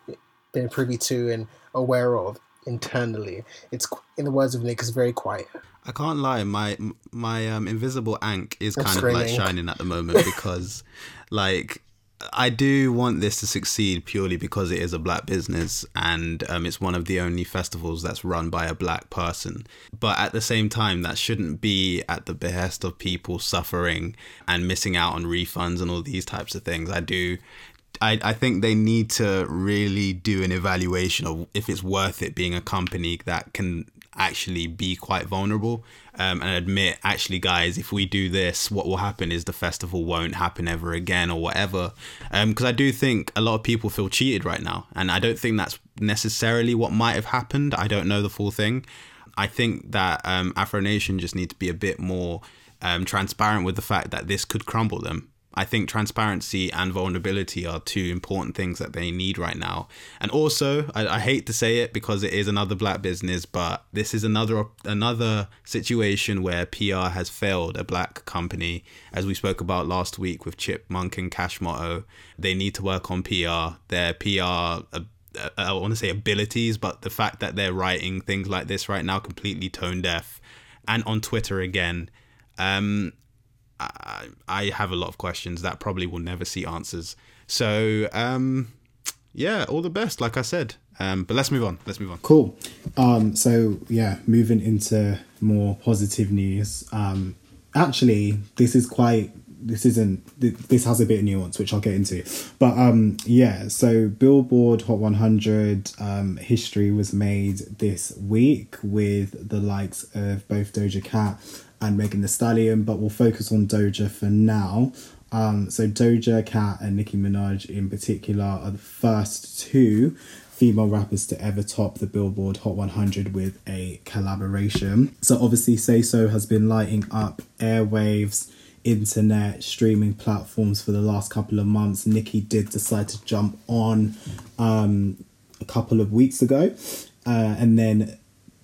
been privy to and aware of internally, it's in the words of Nick, it's very quiet. I can't lie, my my um, invisible ank is kind of like shining at the moment because, like, I do want this to succeed purely because it is a black business and um, it's one of the only festivals that's run by a black person. But at the same time, that shouldn't be at the behest of people suffering and missing out on refunds and all these types of things. I do. I, I think they need to really do an evaluation of if it's worth it being a company that can actually be quite vulnerable. Um, and admit actually guys if we do this what will happen is the festival won't happen ever again or whatever. Because i do think a lot of people feel cheated right now. And i don't think that's necessarily what might have happened. I don't know the full thing. I think that um, afro nation just need to be a bit more um, transparent with the fact that this could crumble them I think transparency and vulnerability are two important things that they need right now. And also, I, I, hate to say it because it is another black business, but this is another another situation where PR has failed a black company, as we spoke about last week with Chipmunk and Cash Motto. They need to work on PR. Their PR. Uh, I want to say abilities, but the fact that they're writing things like this right now completely tone deaf, and on Twitter again. Um, I, I have a lot of questions that probably will never see answers. So, um, yeah, all the best, like I said. Um, but let's move on. Let's move on. Cool. Um, so yeah, moving into more positive news. Um, actually, this is quite. This isn't. This has a bit of nuance, which I'll get into. But um, yeah. So Billboard Hot 100 um, history was made this week with the likes of both Doja Cat and Megan Thee Stallion, but we'll focus on Doja for now. Um, so Doja Cat and Nicki Minaj in particular are the first two female rappers to ever top the Billboard Hot 100 with a collaboration. So obviously Say So has been lighting up airwaves, internet, streaming platforms for the last couple of months. Nicki did decide to jump on um, a couple of weeks ago. Uh, and then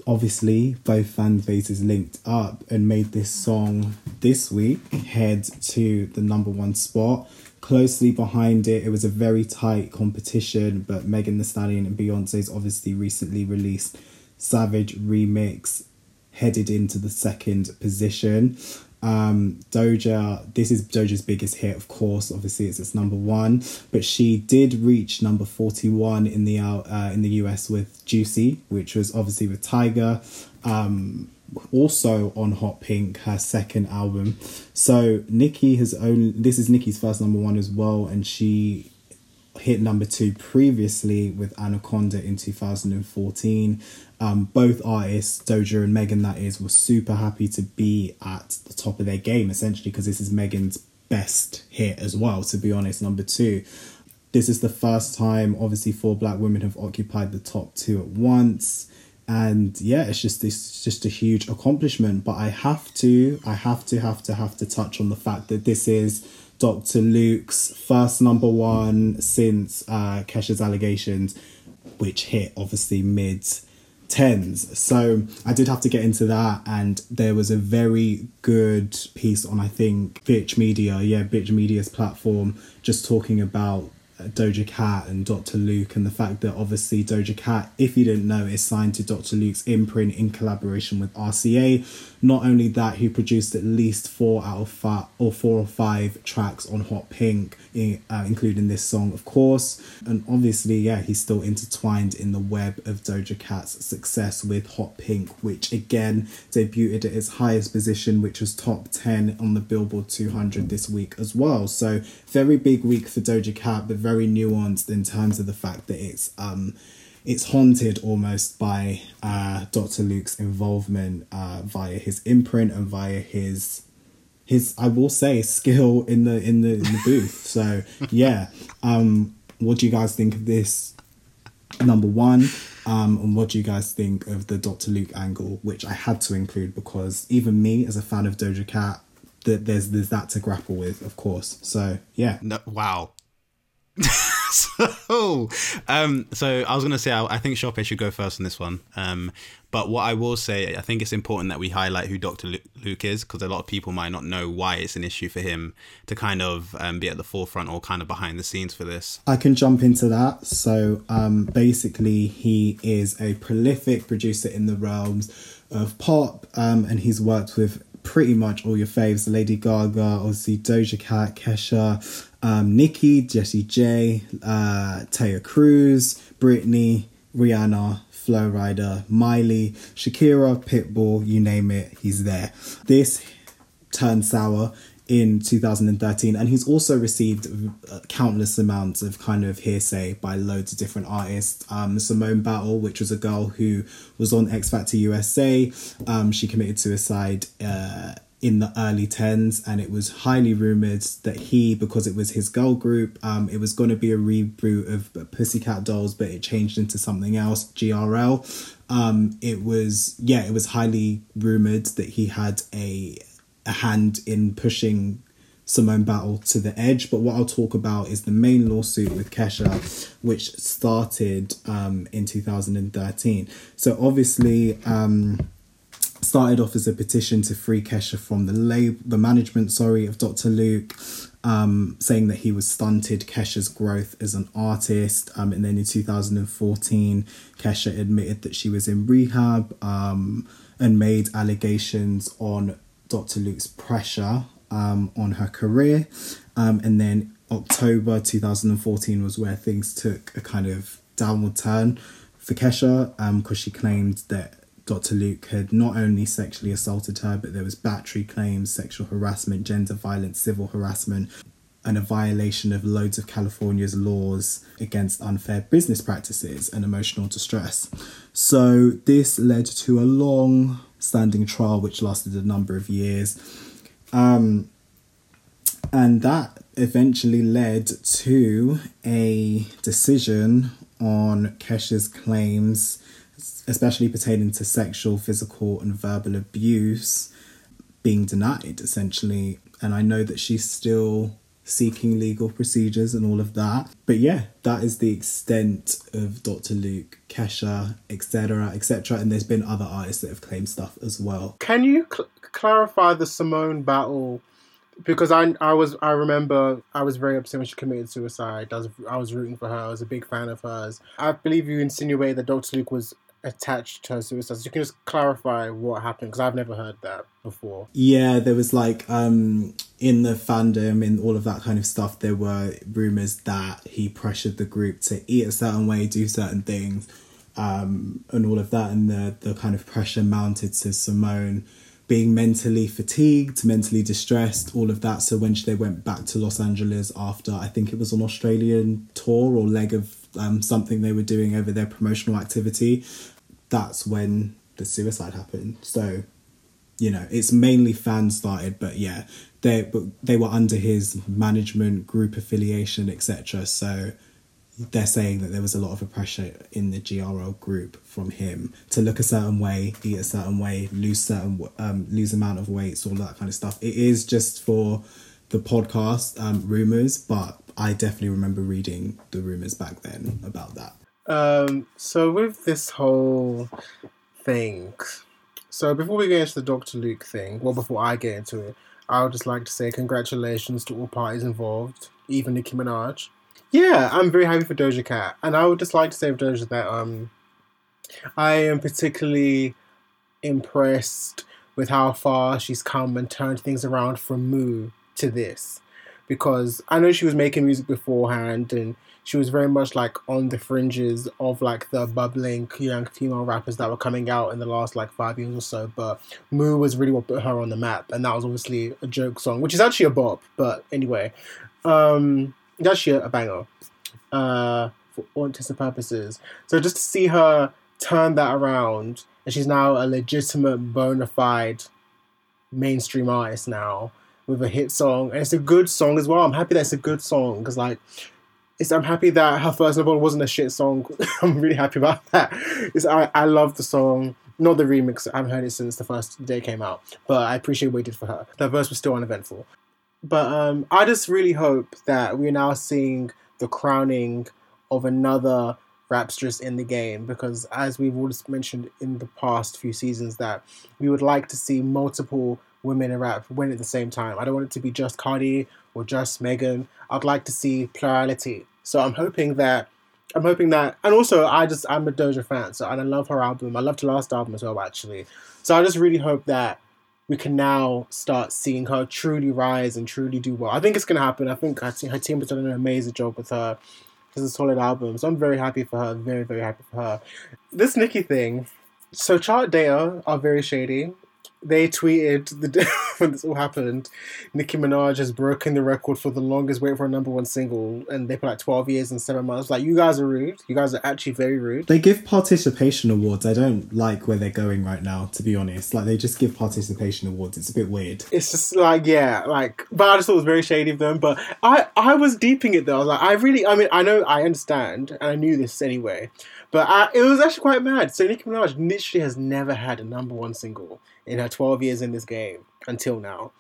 obviously both fan bases linked up and made this song this week head to the number one spot. Closely behind it, it was a very tight competition, but Megan Thee Stallion and Beyonce's obviously recently released Savage remix headed into the second position. Um, Doja, this is Doja's biggest hit, of course. Obviously, it's its number one, but she did reach number forty-one in the uh, in the US with Juicy, which was obviously with Tyga. Um, also on Hot Pink, her second album. So Nicki has only this is Nicki's first number one as well, and she hit number two previously with Anaconda in 2014. Um, both artists, Doja and Megan, that is, were super happy to be at the top of their game essentially because this is Megan's best hit as well, to be honest, number two. This is the first time, obviously, four black women have occupied the top two at once. And yeah, it's just this just a huge accomplishment. But I have to, I have to, have to, have to touch on the fact that this is Dr. Luke's first number one since uh, Kesha's allegations, which hit obviously mid tens. So I did have to get into that, and there was a very good piece on I think Bitch Media, yeah, Bitch Media's platform, just talking about Doja Cat and Dr. Luke, and the fact that obviously Doja Cat, if you didn't know, is signed to Dr. Luke's imprint in collaboration with RCA. Not only that, he produced at least four out of five or four or five tracks on Hot Pink, uh, including this song, of course. And obviously, yeah, he's still intertwined in the web of Doja Cat's success with Hot Pink, which again debuted at its highest position, which was top 10 on the Billboard 200 this week as well. So, very big week for Doja Cat, but very nuanced in terms of the fact that it's um it's haunted almost by uh, Dr. Luke's involvement uh, via his imprint and via his his I will say skill in the in the in the booth. So yeah, um, what do you guys think of this? Number one, um, and what do you guys think of the Dr. Luke angle, which I had to include because even me as a fan of Doja Cat, that there's there's that to grapple with, of course. So yeah, No, wow. so, um, so I was gonna say I, I think Shoppe should go first on this one. Um, but what I will say, I think it's important that we highlight who Dr. Luke is because a lot of people might not know why it's an issue for him to kind of um, be at the forefront or kind of behind the scenes for this. I can jump into that. So um, basically, he is a prolific producer in the realms of pop, um, and he's worked with pretty much all your faves Lady Gaga, obviously Doja Cat, Kesha, um, Nicki, Jessie J, uh, Taio Cruz, Britney, Rihanna, Flo Rida, Miley, Shakira, Pitbull, you name it, he's there. This turned sour in 2013 and he's also received uh, countless amounts of kind of hearsay by loads of different artists um, simone battle which was a girl who was on x factor usa um, she committed suicide uh, in the early 10s and it was highly rumored that he because it was his girl group um, it was going to be a reboot of pussycat dolls but it changed into something else grl um, it was yeah it was highly rumored that he had a, a hand in pushing Simone Battle to the edge. But what I'll talk about is the main lawsuit with Kesha, which started um, in 2013. So obviously, um, started off as a petition to free Kesha from the lab, the management, sorry, of Dr. Luke, um, saying that he was stunted Kesha's growth as an artist. Um, and then in 2014, Kesha admitted that she was in rehab um, and made allegations on Dr. Luke's pressure um, on her career. Um, and then October 2014 was where things took a kind of downward turn for Kesha because um, she claimed that Dr. Luke had not only sexually assaulted her, but there was battery claims, sexual harassment, gender violence, civil harassment, and a violation of loads of California's laws against unfair business practices and emotional distress. So this led to a long standing trial which lasted a number of years. Um, and that eventually led to a decision on Kesha's claims especially pertaining to sexual, physical, and verbal abuse, being denied essentially. And I know that she's still seeking legal procedures and all of that. But yeah, that is the extent of Dr. Luke, Kesha, etc., etc. And there's been other artists that have claimed stuff as well. Can you cl- clarify the Simone Battle? Because I I was I remember I was very upset when she committed suicide. I was I was rooting for her. I was a big fan of hers. I believe you insinuated that Dr. Luke was attached to her suicide. So you can just clarify what happened because I've never heard that before. Yeah, there was like um in the fandom in all of that kind of stuff. There were rumors that he pressured the group to eat a certain way, do certain things, um, and all of that, and the the kind of pressure mounted to Simone being mentally fatigued, mentally distressed, all of that. So when they went back to Los Angeles after, I think it was an Australian tour or leg of um, something they were doing over their promotional activity, that's when the suicide happened. So, you know, it's mainly fan started, but yeah, they but they were under his management group affiliation, etc. So they're saying that there was a lot of pressure in the GRL group from him to look a certain way, eat a certain way, lose certain um, lose amount of weights, all that kind of stuff. It is just for the podcast um, rumors, but I definitely remember reading the rumors back then about that. Um, so with this whole thing, so before we get into the Doctor Luke thing, well, before I get into it, I would just like to say congratulations to all parties involved, even Nicki Minaj. Yeah, I'm very happy for Doja Cat, and I would just like to say of Doja that um, I am particularly impressed with how far she's come and turned things around from Moo to this, because I know she was making music beforehand and she was very much like on the fringes of like the bubbling young female rappers that were coming out in the last like five years or so. But Moo was really what put her on the map, and that was obviously a joke song, which is actually a bop. But anyway, um, it's actually a, banger uh, for all intents and purposes. So just to see her turn that around, and she's now a legitimate, bona fide mainstream artist now with a hit song, and it's a good song as well. I'm happy that it's a good song because like it's, I'm happy that her first novel wasn't a shit song. I'm really happy about that. It's, I, I love the song. Not the remix. I haven't heard it since the first day came out, but I appreciate what did for her. That verse was still uneventful. But um, I just really hope that we're now seeing the crowning of another rapstress in the game because as we've always mentioned in the past few seasons that we would like to see multiple women in rap win at the same time. I don't want it to be just Cardi or just Megan. I'd like to see plurality. So I'm hoping that I'm hoping that and also I just I'm a Doja fan, so and I love her album. I loved her last album as well actually. So I just really hope that we can now start seeing her truly rise and truly do well. I think it's gonna happen. I think her team has done an amazing job with her. It's a solid album, so I'm very happy for her. Very very happy for her. This Nicki thing. So chart data are very shady they tweeted the day when this all happened. Nicki Minaj has broken the record for the longest wait for a number one single, and they put like twelve years and seven months. Like you guys are rude. You guys are actually very rude. They give participation awards. I don't like where they're going right now. To be honest, like they just give participation awards. It's a bit weird. It's just like yeah, like. But I just thought it was very shady of them. But I I was deeping it though. I was like, I really, I mean, I know, I understand, and I knew this anyway. But it was actually quite mad. So Nicki Minaj literally has never had a number one single in her 12 years in this game until now.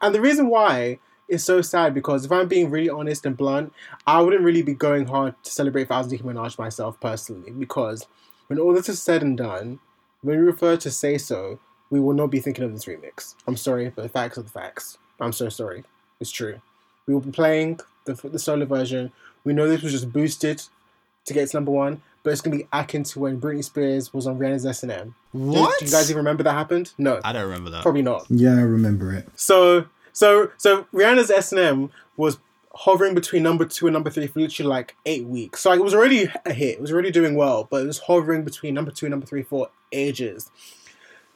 And the reason why is so sad because if I'm being really honest and blunt, I wouldn't really be going hard to celebrate Thousand Nicki Minaj myself personally because when all this is said and done, when we refer to Say So, we will not be thinking of this remix. I'm sorry, but the facts are the facts. I'm so sorry. It's true. We will be playing the, the solo version. We know this was just boosted to get its number one, but it's gonna be akin to when Britney Spears was on Rihanna's S and M. What? Do, do you guys even remember that happened? No, I don't remember that. probably not. Yeah, I remember it. So, so, so Rihanna's S and M was hovering between number two and number three for literally like eight weeks. So like, it was already a hit. It was already doing well, but it was hovering between number two and number three for ages.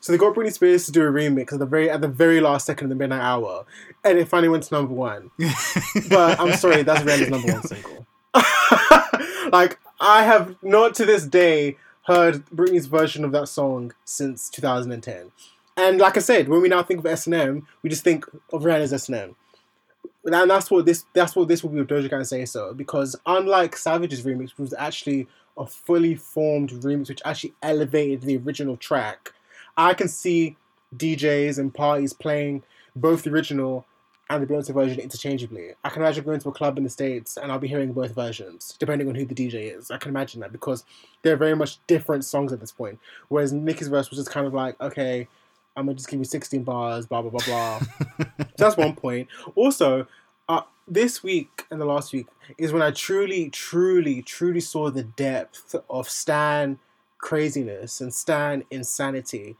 So they got Britney Spears to do a remix at the very at the very last second of the midnight hour, and it finally went to number one. but I'm sorry, that's Rihanna's number one single. like I have not to this day heard Britney's version of that song since 2010. And like I said, when we now think of S and M, we just think of Rihanna's S and M. And that's what this that's what this will be with Doja Cat Say So because unlike Savage's remix, which was actually a fully formed remix which actually elevated the original track, I can see DJs and parties playing both the original and the Beyonce version interchangeably. I can imagine going to a club in the States and I'll be hearing both versions, depending on who the DJ is. I can imagine that because they're very much different songs at this point. Whereas Nicki's verse was just kind of like, okay, I'm gonna just give you 16 bars, blah, blah, blah, blah. so that's one point. Also, uh, this week and the last week is when I truly, truly, truly saw the depth of Stan craziness and Stan insanity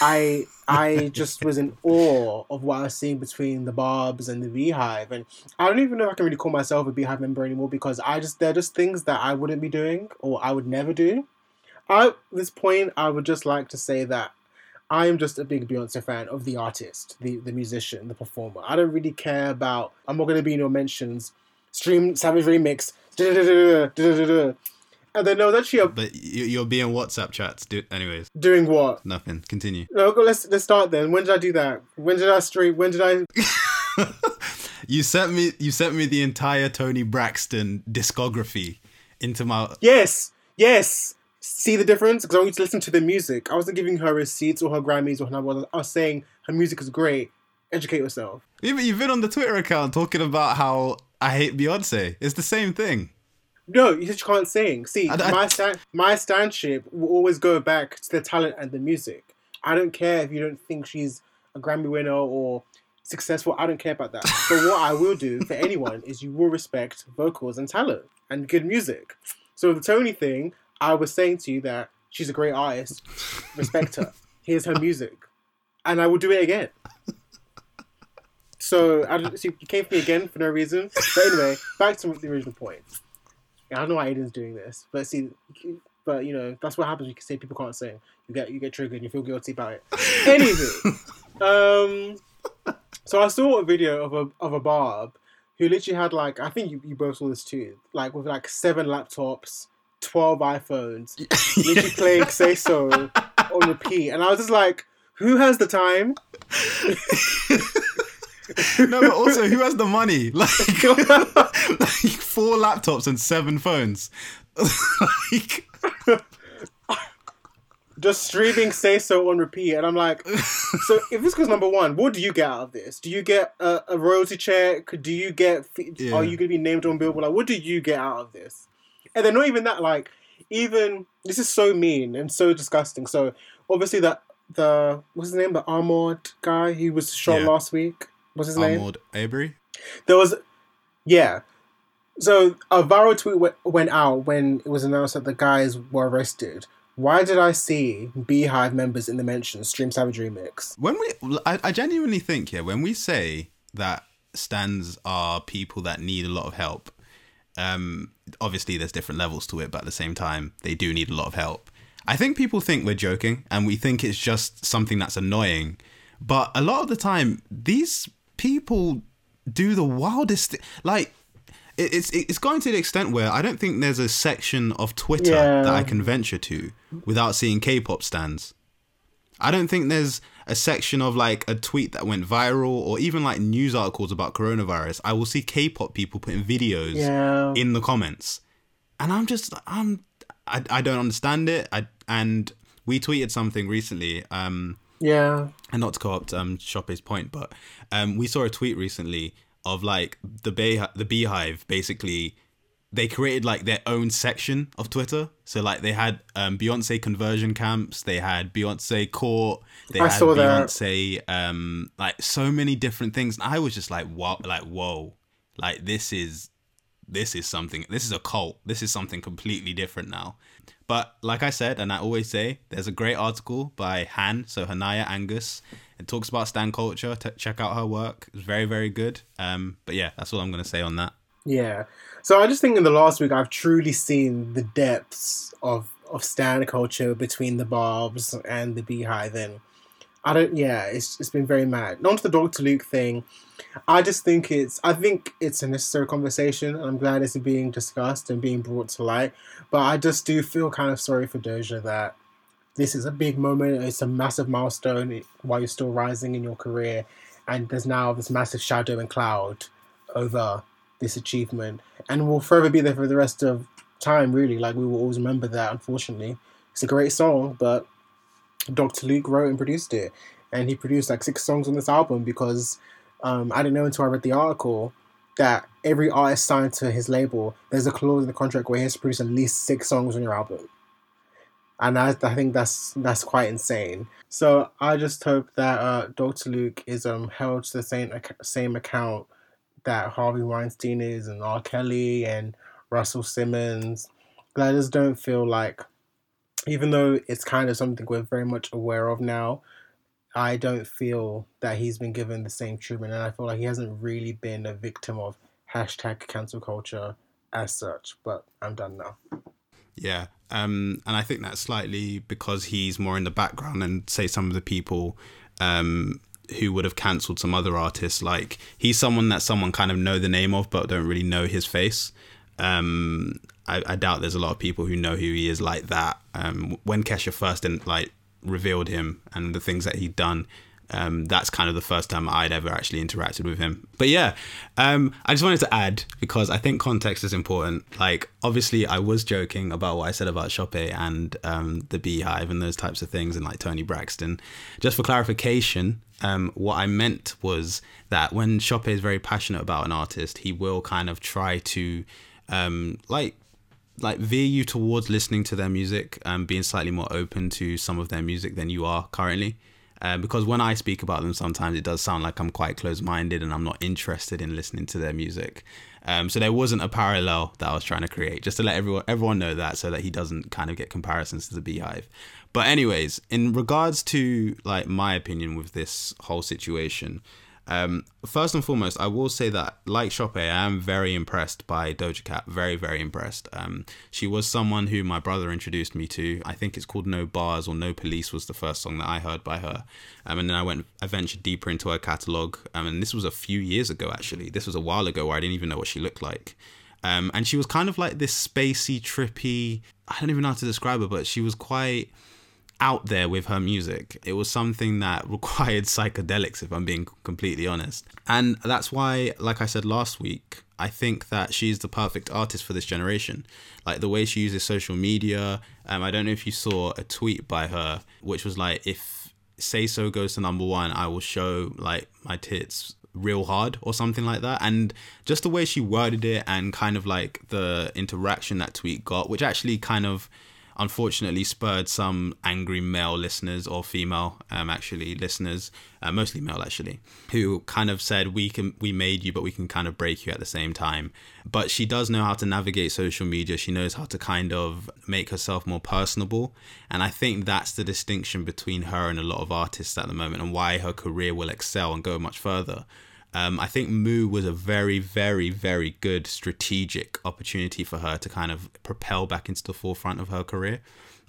I I just was in awe of what I was seeing between the Barbs and the Beehive, and I don't even know if I can really call myself a Beehive member anymore because I just they're just things that I wouldn't be doing or I would never do. At this point, I would just like to say that I am just a big Beyonce fan of the artist, the the musician, the performer. I don't really care about. I'm not going to be no mentions. Stream Savage remix. And then there was actually a But you- you're being WhatsApp chats. Do- anyways, doing what? nothing. Continue. No, go- let's let's start then. When did I do that? When did I stream? When did I? You sent me. You sent me the entire Toni Braxton discography into my. Yes, yes. See the difference? Because I want you to listen to the music. I wasn't giving her receipts or her Grammys or her. I was saying her music is great. Educate yourself. You've been on the Twitter account talking about how I hate Beyonce. It's the same thing. No, you just can't sing. See, I- I- my stand, my standship will always go back to the talent and the music. I don't care if you don't think she's a Grammy winner or successful. I don't care about that. But what I will do for anyone is you will respect vocals and talent and good music. So the Toni thing, I was saying to you that she's a great artist. Respect her. Here's her music, and I will do it again. So I so you came for me again for no reason. But anyway, back to the original point. I don't know why Aiden's doing this, but see, but you know that's what happens. You can say people can't sing. You get you get triggered. and You feel guilty about it. Anywho, um, so I saw a video of a of a barb who literally had like I think you, you both saw this too, like with like seven laptops, twelve iPhones, literally playing Say So on repeat, and I was just like, who has the time? No, but also who has the money? Like, like four laptops and seven phones. like, just streaming "Say So" on repeat, and I'm like, so if this goes number one, what do you get out of this? Do you get a, a royalty check? Do you get? Yeah. Are you going to be named on Billboard? Like, what do you get out of this? And they're not even that. Like, even this is so mean and so disgusting. So obviously that the what's his name? The Ahmaud guy who was shot Yeah. last week. What's his name? Ahmaud Arbery. There was, yeah. So a viral tweet went, went out when it was announced that the guys were arrested. Why did I see Beehive members in the mention Stream Savage remix? When we, I, I genuinely think, yeah, when we say that stands are people that need a lot of help, um, obviously there's different levels to it, but at the same time, they do need a lot of help. I think people think we're joking and we think it's just something that's annoying. But a lot of the time, these people do the wildest, like, it's it's going to the extent where I don't think there's a section of Twitter Yeah. that I can venture to without seeing K-pop stands. I don't think there's a section of like a tweet that went viral or even like news articles about coronavirus. I will see K-pop people putting videos Yeah. in the comments, and I'm just I'm I, I don't understand it. I and we tweeted something recently. Um, Yeah. And not to co-opt um Chope's point, but um we saw a tweet recently of like the bay the beehive basically they created like their own section of Twitter. So like they had um Beyonce conversion camps, they had Beyonce court, they I had. Beyonce um like so many different things. And I was just like wow like whoa. Like this is this is something this is a cult. This is something completely different now. But like I said, and I always say, there's a great article by Han, so Hanaya Angus. It talks about stan culture. T- check out her work. It's very, very good. Um, but yeah, that's all I'm gonna say on that. Yeah. So I just think in the last week I've truly seen the depths of of stand culture between the Barbs and the Beehive, and I don't. Yeah, it's it's been very mad. On to the Doctor Luke thing. I just think it's I think it's a necessary conversation, I'm glad it's being discussed and being brought to light. But I just do feel kind of sorry for Doja that this is a big moment. It's a massive milestone while you're still rising in your career, and there's now this massive shadow and cloud over this achievement, and will forever be there for the rest of time. Really, like we will always remember that. Unfortunately, it's a great song, but Dr. Luke wrote and produced it, and he produced like six songs on this album because um, I didn't know until I read the article that every artist signed to his label, there's a clause in the contract where he has to produce at least six songs on your album. And I, I think that's that's quite insane. So I just hope that uh, Dr. Luke is um held to the same same account that Harvey Weinstein is, and R. Kelly, and Russell Simmons. I just don't feel like, even though it's kind of something we're very much aware of now, I don't feel that he's been given the same treatment, and I feel like he hasn't really been a victim of hashtag cancel culture as such. But I'm done now. Yeah. Um, and I think that's slightly because he's more in the background and say some of the people um, who would have cancelled some other artists. Like he's someone that someone kind of know the name of but don't really know his face. Um, I, I doubt there's a lot of people who know who he is like that. Um, when Kesha first in, like revealed him and the things that he'd done, um, that's kind of the first time I'd ever actually interacted with him. But yeah, um, I just wanted to add because I think context is important. Like, obviously, I was joking about what I said about Chope and um, the Beehive and those types of things, and like Toni Braxton. Just for clarification, um, what I meant was that when Chope is very passionate about an artist, he will kind of try to, um, like, like veer you towards listening to their music and being slightly more open to some of their music than you are currently. Uh, because when I speak about them, sometimes it does sound like I'm quite close minded and I'm not interested in listening to their music. Um, so there wasn't a parallel that I was trying to create, just to let everyone everyone know that, so that he doesn't kind of get comparisons to the Beehive. But anyways, in regards to like my opinion with this whole situation, um, first and foremost, I will say that, like Chope, I am very impressed by Doja Cat. Very, very impressed. Um, she was someone who my brother introduced me to. I think it's called No Bars or No Police was the first song that I heard by her. Um, and then I went, I ventured deeper into her catalog. Um, and this was a few years ago, actually. This was a while ago where I didn't even know what she looked like. Um, and she was kind of like this spacey, trippy. I don't even know how to describe her, but she was quite out there with her music. It was something that required psychedelics, if I'm being completely honest. And that's why, like I said last week, I think that she's the perfect artist for this generation. Like the way she uses social media. Um, I don't know if you saw a tweet by her, which was like, if Say So goes to number one, I will show like my tits real hard or something like that. And just the way she worded it and kind of like the interaction that tweet got, which actually kind of unfortunately spurred some angry male listeners or female um, actually listeners uh, mostly male actually who kind of said we can we made you but we can kind of break you at the same time. But she does know how to navigate social media. She knows how to kind of make herself more personable. And i think that's the distinction between her and a lot of artists at the moment and why her career will excel and go much further um, I think Moo was a very, very, very good strategic opportunity for her to kind of propel back into the forefront of her career.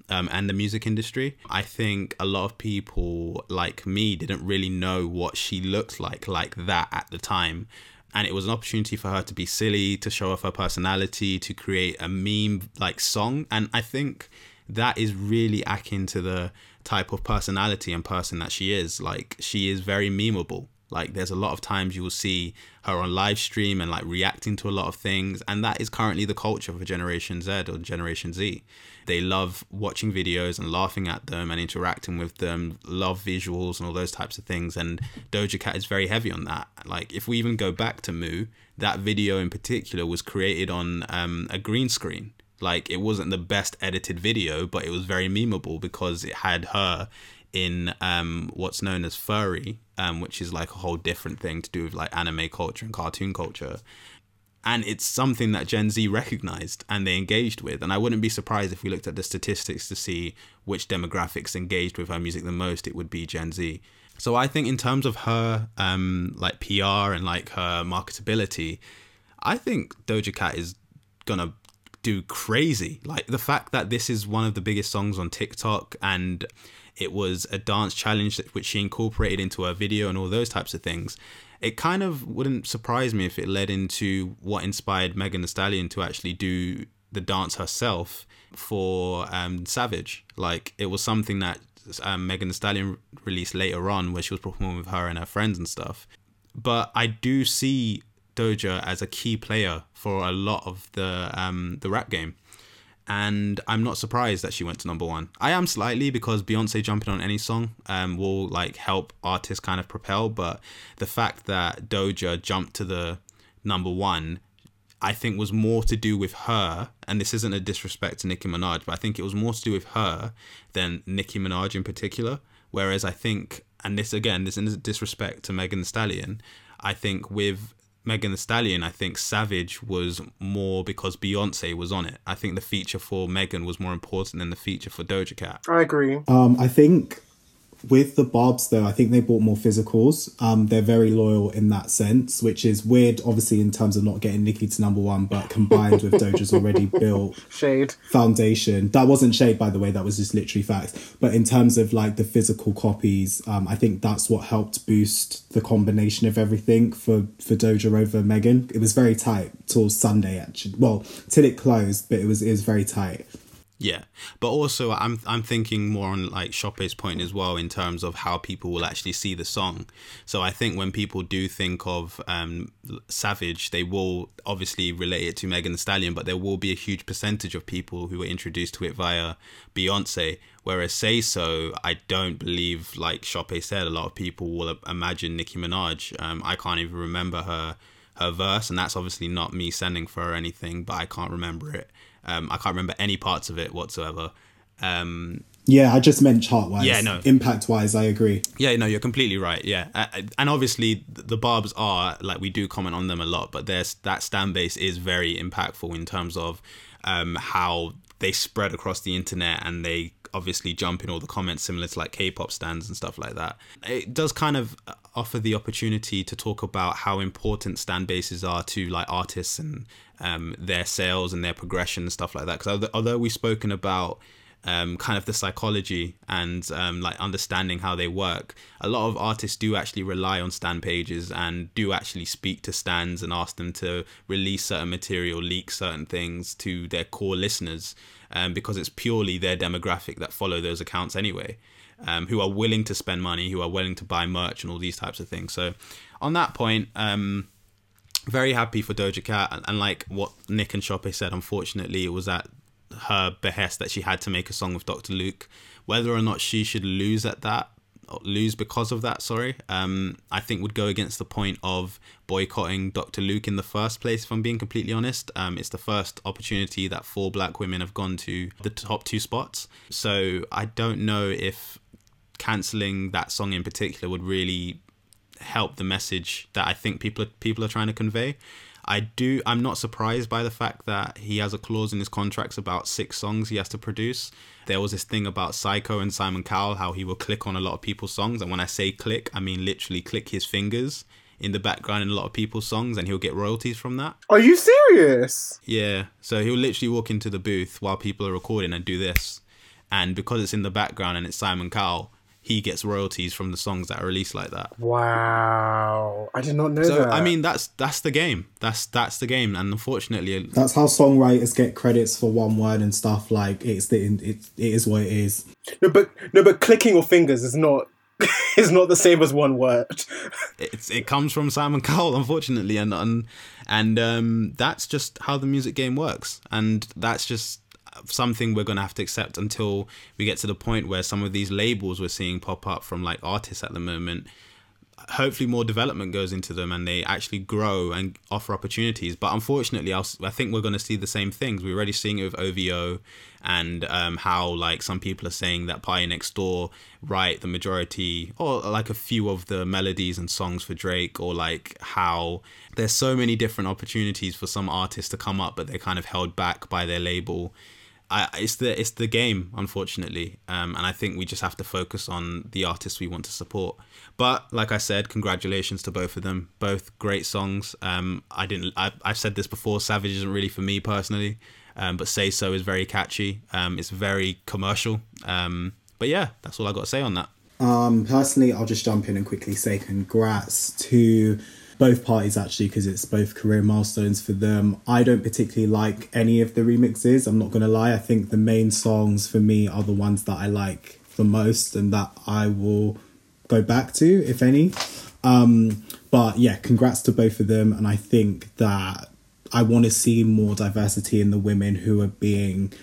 Um, and the music industry. I think a lot of people like me didn't really know what she looked like like that at the time. And it was an opportunity for her to be silly, to show off her personality, to create a meme like song. And I think that is really akin to the type of personality and person that she is. Like she is very memeable. Like there's a lot of times you will see her on live stream and like reacting to a lot of things, and that is currently the culture for Generation Z or Generation Z. They love watching videos and laughing at them and interacting with them, love visuals and all those types of things. And Doja Cat is very heavy on that. Like if we even go back to Moo, that video in particular was created on um, a green screen. Like it wasn't the best edited video, but it was very memeable because it had her in um, what's known as furry, um, which is like a whole different thing to do with like anime culture and cartoon culture. And it's something that Gen Z recognized and they engaged with. And I wouldn't be surprised if we looked at the statistics to see which demographics engaged with her music the most, it would be Gen Z. So I think in terms of her um, like PR and like her marketability, I think Doja Cat is gonna do crazy. Like the fact that this is one of the biggest songs on TikTok and it was a dance challenge which she incorporated into her video and all those types of things. It kind of wouldn't surprise me if it led into what inspired Megan Thee Stallion to actually do the dance herself for um, Savage. Like it was something that um, Megan Thee Stallion released later on, where she was performing with her and her friends and stuff. But I do see Doja as a key player for a lot of the um, the rap game and I'm not surprised that she went to number one. I am slightly because Beyonce jumping on any song um, will like help artists kind of propel, but the fact that Doja jumped to the number one, I think was more to do with her, and this isn't a disrespect to Nicki Minaj, but I think it was more to do with her than Nicki Minaj in particular. Whereas I think, and this again, this isn't disrespect to Megan Thee Stallion, I think with Megan Thee Stallion, I think Savage was more because Beyonce was on it. I think the feature for Megan was more important than the feature for Doja Cat. I agree. Um, I think with the Barbs though, I think they bought more physicals. Um, they're very loyal in that sense, which is weird, obviously in terms of not getting Nicki to number one, but combined with Doja's already built Shade. foundation. That wasn't shade, by the way. That was just literally facts. But in terms of like the physical copies, um, I think that's what helped boost the combination of everything for for Doja over Megan. It was very tight till Sunday, actually. Well, till it closed, but it was it was very tight. Yeah, but also I'm I'm thinking more on like Chope's point as well in terms of how people will actually see the song. So I think when people do think of um, Savage, they will obviously relate it to Megan Thee Stallion, but there will be a huge percentage of people who were introduced to it via Beyonce. Whereas Say So, I don't believe, like Chope said, a lot of people will imagine Nicki Minaj. Um, I can't even remember her her verse, and that's obviously not me sending for her anything, but I can't remember it. Um, I can't remember any parts of it whatsoever. Um, Yeah, I just meant chart wise. Yeah, no. Impact wise, I agree. yeah, no, you're completely right. Yeah, uh, and obviously the Barbs are like we do comment on them a lot, but there's that stand base is very impactful in terms of um, how they spread across the internet and they obviously jump in all the comments similar to like K-pop stands and stuff like that. It does kind of offer the opportunity to talk about how important stand bases are to like artists and um, their sales and their progression and stuff like that. Because although we've spoken about um, kind of the psychology and um, like understanding how they work. A lot of artists do actually rely on stand pages and do actually speak to stands and ask them to release certain material, leak certain things to their core listeners, um, because it's purely their demographic that follow those accounts anyway, um, who are willing to spend money, who are willing to buy merch and all these types of things. So, on that point, um, very happy for Doja Cat, and, like what Nick and Chope said, unfortunately, it was at her behest that she had to make a song with Dr. Luke. Whether or not she should lose at that, lose because of that, sorry, um, I think would go against the point of boycotting Dr. Luke in the first place, if I'm being completely honest. Um, it's the first opportunity that four black women have gone to the top two spots. So I don't know if cancelling that song in particular would really help the message that I think people are, people are trying to convey. I do. I'm not surprised by the fact that he has a clause in his contracts about six songs he has to produce. There was this thing about Syco and Simon Cowell, how he will click on a lot of people's songs, and when I say click, I mean literally click his fingers in the background in a lot of people's songs, and he'll get royalties from that. Are you serious? Yeah. So he'll literally walk into the booth while people are recording and do this, and because it's in the background and it's Simon Cowell, he gets royalties from the songs that are released like that. Wow, I did not know So that. I mean, that's that's the game. That's that's the game, and unfortunately, That's how songwriters get credits for one word and stuff. Like it's the it, it is what it is. no, but no, but clicking your fingers is not is not the same as one word. it's it comes from Simon Cowell, unfortunately, and and and um, that's just how the music game works, and that's just something we're gonna have to accept until we get to the point where some of these labels we're seeing pop up from like artists at the moment. Hopefully, more development goes into them and they actually grow and offer opportunities. But unfortunately, I think we're going to see the same things. We're already seeing it with OVO and um, how like some people are saying that PartyNextDoor write the majority or like a few of the melodies and songs for Drake, or like how there's so many different opportunities for some artists to come up, but they're kind of held back by their label. I, it's the it's the game, unfortunately, um, and I think we just have to focus on the artists we want to support. But like I said, congratulations to both of them. Both great songs. Um, I didn't. I, I've said this before. Savage isn't really for me personally, um, but Say So is very catchy. Um, it's very commercial. Um, but yeah, that's all I got to say on that. Um, personally, I'll just jump in and quickly say congrats to both parties actually because it's both career milestones for them. I don't particularly like any of the remixes. I'm not gonna lie. I think the main songs for me are the ones that I like the most and that I will go back to, if any. Um, but yeah, congrats to both of them, and I think that I want to see more diversity in the women who are being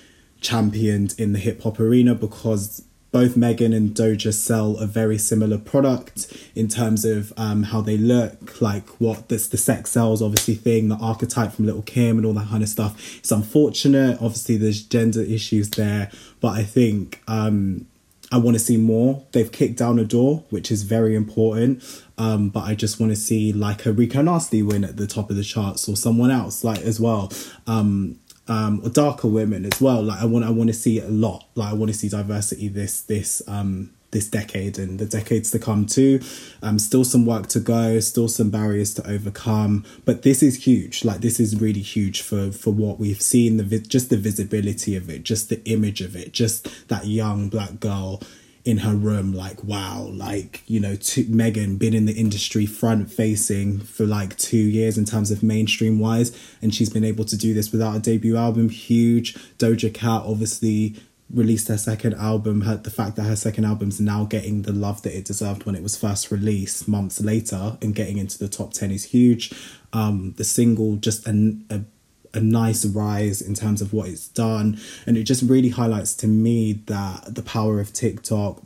championed in the hip hop arena because both Megan and Doja sell a very similar product in terms of um, how they look, like what this the sex sells, obviously thing, the archetype from Little Kim and all that kind of stuff. It's unfortunate, obviously there's gender issues there, but I think um, I want to see more. They've kicked down a door, which is very important. Um, but I just want to see like a Rico Nasty win at the top of the charts or someone else like as well. Um, um, or darker women as well. Like I want, I want to see a lot. Like I want to see diversity this this um this decade and the decades to come too. Um, still some work to go, still some barriers to overcome, but this is huge. Like this is really huge for for what we've seen. The vi- just the visibility of it, just the image of it, just that young black girl in her room like wow like you know to, megan been in the industry front facing for like two years in terms of mainstream wise and she's been able to do this without a debut album. Huge. Doja cat obviously released her second album. Her, the fact that her second album's now getting the love that it deserved when it was first released months later and getting into the top 10 is huge. Um the single just an, a a nice rise in terms of what it's done. And it just really highlights to me that the power of tiktok.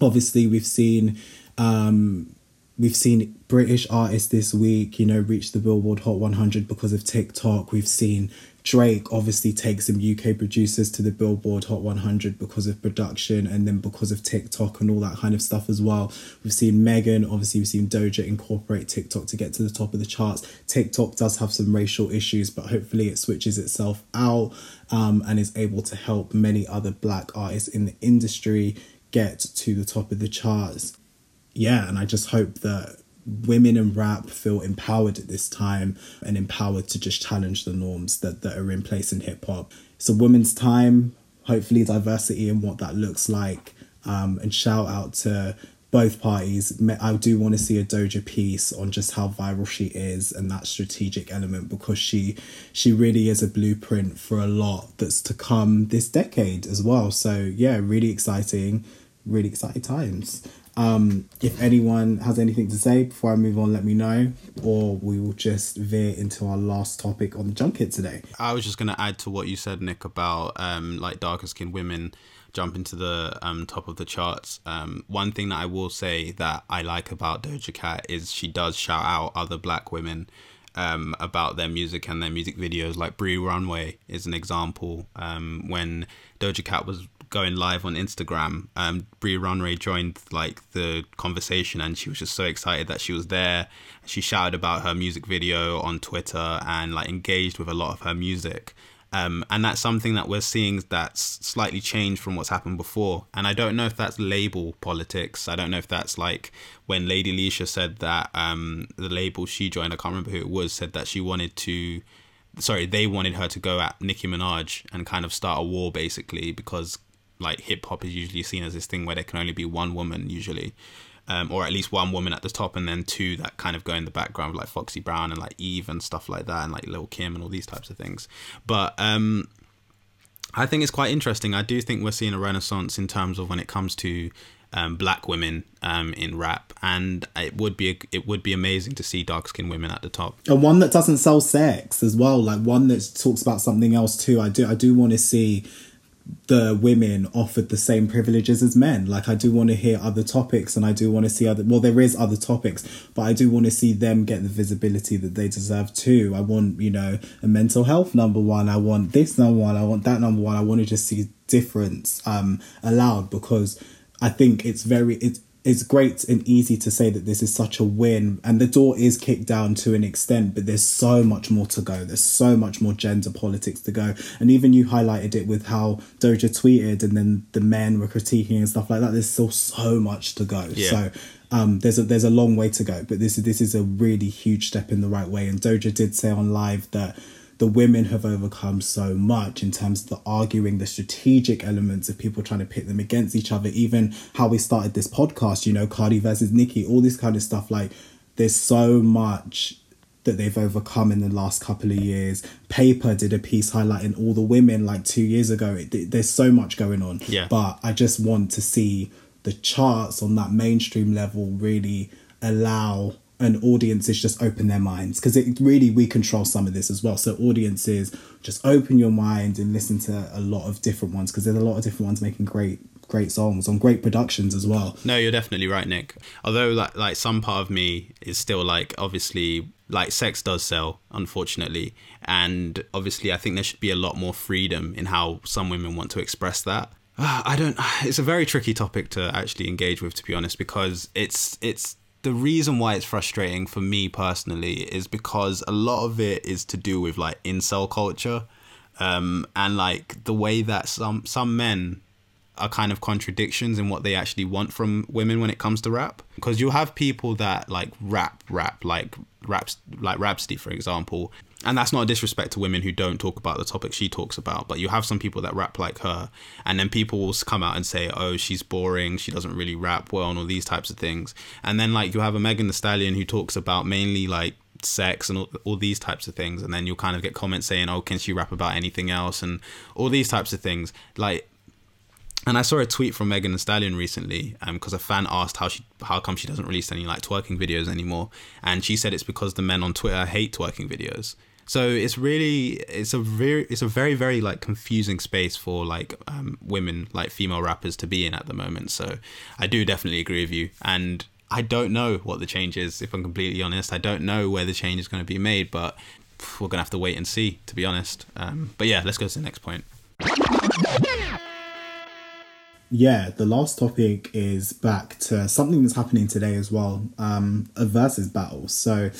Obviously we've seen um we've seen british artists this week you know reach the billboard hot 100 because of tiktok. We've seen drake obviously takes some uk producers to the billboard hot 100 because of production and then because of tiktok and all that kind of stuff as well. We've seen megan obviously we've seen doja incorporate tiktok to get to the top of the charts. Tiktok does have some racial issues but hopefully it switches itself out um, and is able to help many other black artists in the industry get to the top of the charts. Yeah, and I just hope that women in rap feel empowered at this time and empowered to just challenge the norms that, that are in place in hip hop. It's a women's time. hopefully diversity and what that looks like. Um, and shout out to both parties. I do want to see a Doja piece on just how viral she is and that strategic element because she she really is a blueprint for a lot that's to come this decade as well. So yeah, really exciting, really exciting times. Um, if anyone has anything to say before I move on, let me know, or we will just veer into our last topic on the junket today. I was just going to add to what you said, Nick, about um, like darker skinned women jumping to the um, top of the charts. Um, one thing that I will say that I like about Doja Cat is she does shout out other black women um, about their music and their music videos. Like Bree Runway is an example. Um, when Doja Cat was going live on Instagram, um, Bree Runway joined like the conversation, and she was just so excited that she was there. She shouted about her music video on Twitter and like engaged with a lot of her music. Um, and that's something that we're seeing that's slightly changed from what's happened before. And I don't know if that's label politics. I don't know if that's like when Lady Leshurr said that um, the label she joined, I can't remember who it was, said that she wanted to sorry, they wanted her to go at Nicki Minaj and kind of start a war basically because like hip hop is usually seen as this thing where there can only be one woman usually. Um, or at least one woman at the top, and then two that kind of go in the background, like Foxy Brown and like Eve and stuff like that, and like Lil Kim and all these types of things. But um, I think it's quite interesting. I do think we're seeing a renaissance in terms of when it comes to um, black women um, in rap, and it would be it would be amazing to see dark skinned women at the top. And one that doesn't sell sex as well, like one that talks about something else too. I do I do want to see the women offered the same privileges as men. Like I do want to hear other topics and I do want to see other well there is other topics, but I do want to see them get the visibility that they deserve too. I want, you know, a mental health number one, I want this number one, I want that number one. I want to just see difference um allowed because I think it's very it's it's great and easy to say that this is such a win and the door is kicked down to an extent but there's so much more to go. There's so much more gender politics to go. And even you highlighted it with how doja tweeted and then the men were critiquing and stuff like that. There's still so much to go. Yeah. so um, there's a there's a long way to go but this is this is a really huge step in the right way. And doja did say on live that the women have overcome so much in terms of the arguing, the strategic elements of people trying to pit them against each other, even how we started this podcast, you know, Cardi versus Nicki, all this kind of stuff. Like, there's so much that they've overcome in the last couple of years. Paper did a piece highlighting all the women like two years ago. It, there's so much going on. Yeah. But I just want to see the charts on that mainstream level really allow and audiences just open their minds because it really we control some of this as well. So audiences just open your mind and listen to a lot of different ones because there's a lot of different ones making great great songs on great productions as well. No you're definitely right nick. Although like like some part of me is still like obviously like sex does sell unfortunately. And obviously i think there should be a lot more freedom in how some women want to express that. Ah, I don't. It's a very tricky topic to actually engage with, to be honest, because it's it's the reason why it's frustrating for me personally is because a lot of it is to do with like incel culture. Um, and like the way that some some men are kind of contradictions in what they actually want from women when it comes to rap. Because you'll have people that like rap rap like raps like Rapsody for example and that's not a disrespect to women who don't talk about the topic she talks about but you have some people that rap like her and then people will come out and say oh she's boring she doesn't really rap well and all these types of things. And then like you have a Megan Thee Stallion who talks about mainly like sex and all, all these types of things and then you'll kind of get comments saying oh can she rap about anything else? and all these types of things. Like and I saw a tweet from Megan Thee Stallion recently, because um, a fan asked how she, how come she doesn't release any like twerking videos anymore, and she said it's because the men on Twitter hate twerking videos. So it's really it's a very it's a very very like confusing space for like um, women like female rappers to be in at the moment. So I do definitely agree with you, and I don't know what the change is. If I'm completely honest, I don't know where the change is going to be made, but we're gonna have to wait and see. To be honest, um, but yeah, let's go to the next point yeah, the last topic is back to something that's happening today as well um, a Verzuz battle. So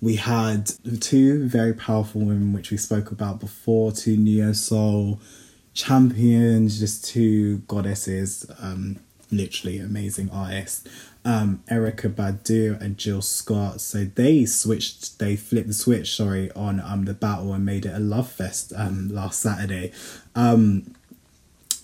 we had two very powerful women, which we spoke about before, two Neo Soul champions, just two goddesses, um, literally amazing artists. Um, Erykah Badu and Jill Scott. So they switched, they flipped the switch, sorry, on um the battle and made it a love fest um last Saturday. Um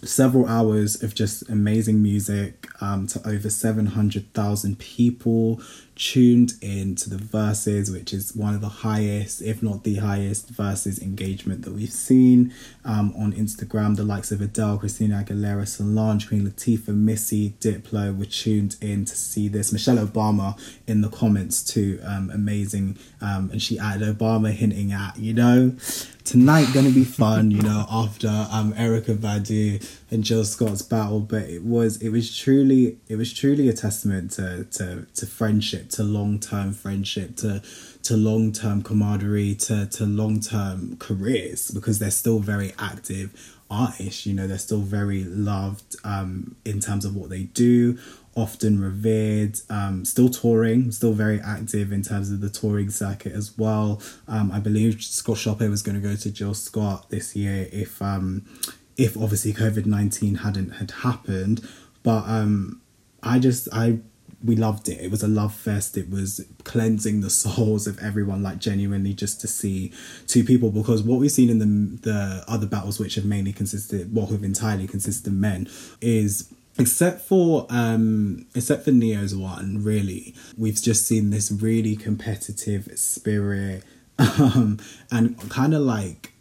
several hours of just amazing music um, to over 700,000 people tuned in to the Verzuz, which is one of the highest, if not the highest, Verzuz engagement that we've seen um, on Instagram. The likes of Adele, Christina Aguilera, Solange, Queen Latifah, Missy, Diplo were tuned in to see this. Michelle Obama in the comments too, um, amazing. Um, and she added Obama hinting at, you know, tonight gonna be fun, you know, after um Erykah Badu and Jill Scott's battle. But it was it was truly it was truly a testament to to to friendship, to long term friendship, to to long term camaraderie, to to long term careers because they're still very active artists. You know, they're still very loved um in terms of what they do often revered, um, still touring, still very active in terms of the touring circuit as well. Um, I believe Scott Shopper was going to go to Jill Scott this year if um, if obviously COVID nineteen hadn't had happened. But um, I just I we loved it. It was a love fest. It was cleansing the souls of everyone, like genuinely just to see two people. Because what we've seen in the the other battles, which have mainly consisted, well, have entirely consisted of men, is except for um except for Ne-Yo's one really we've just seen this really competitive spirit um and kind of like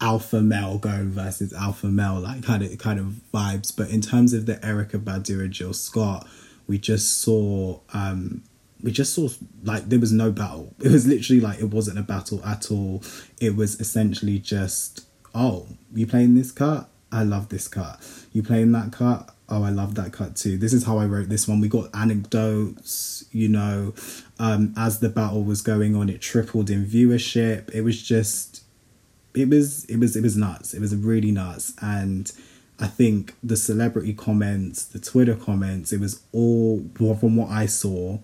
alpha male going versus alpha male like kind of kind of vibes. But in terms of the Erykah Badu and jill scott we just saw um we just saw like there was no battle. It was literally like it wasn't a battle at all. It was essentially just oh you playing this cut? I love this cut. You playing that cut? Oh, I love that cut too. This is how I wrote this one. We got anecdotes, you know, um, as the battle was going on, it tripled in viewership. It was just, it was, it was, it was nuts. It was really nuts. And I think the celebrity comments, the Twitter comments, it was all, from what I saw,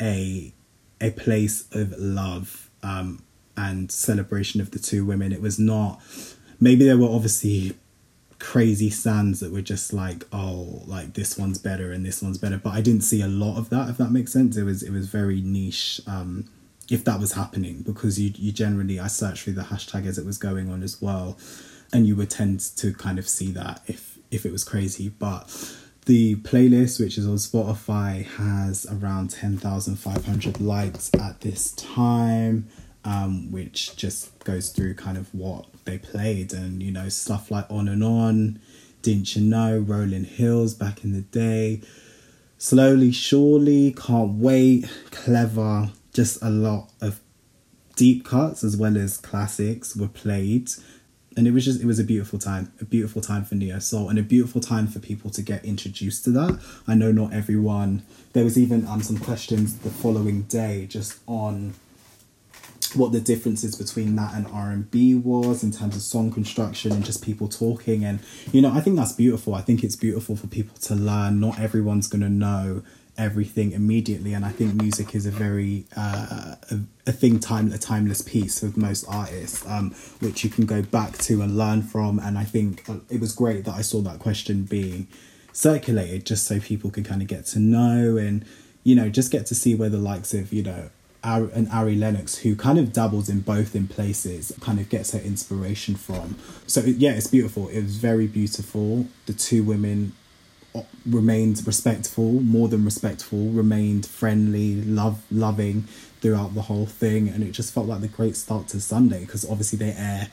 a, a place of love um, and celebration of the two women. It was not, maybe there were obviously crazy stands that were just like oh like this one's better and this one's better. But i didn't see a lot of that if that makes sense. It was it was very niche um if that was happening because you you generally i searched through the hashtag as it was going on as well and you would tend to kind of see that if if it was crazy. But the playlist which is on spotify has around 10500 likes at this time um, which just goes through kind of what they played and you know stuff like on and on didn't you know rolling hills back in the day. Slowly surely can't wait clever just a lot of deep cuts as well as classics were played. And it was just it was a beautiful time a beautiful time for neo soul and a beautiful time for people to get introduced to that. I know not everyone there was even um some questions the following day just on what the differences between that and R&B was in terms of song construction and just people talking. And you know I think that's beautiful. I think it's beautiful for people to learn. Not everyone's going to know everything immediately. And I think music is a very uh, a, a thing time a timeless piece with most artists um, which you can go back to and learn from. And I think uh, it was great that I saw that question being circulated just so people could kind of get to know and you know just get to see where the likes of you know and Ari Lennox, who kind of dabbles in both in places, kind of gets her inspiration from. So yeah, it's beautiful. It was very beautiful. The two women uh, remained respectful, more than respectful, remained friendly, love loving throughout the whole thing, and it just felt like the great start to Sunday because obviously they air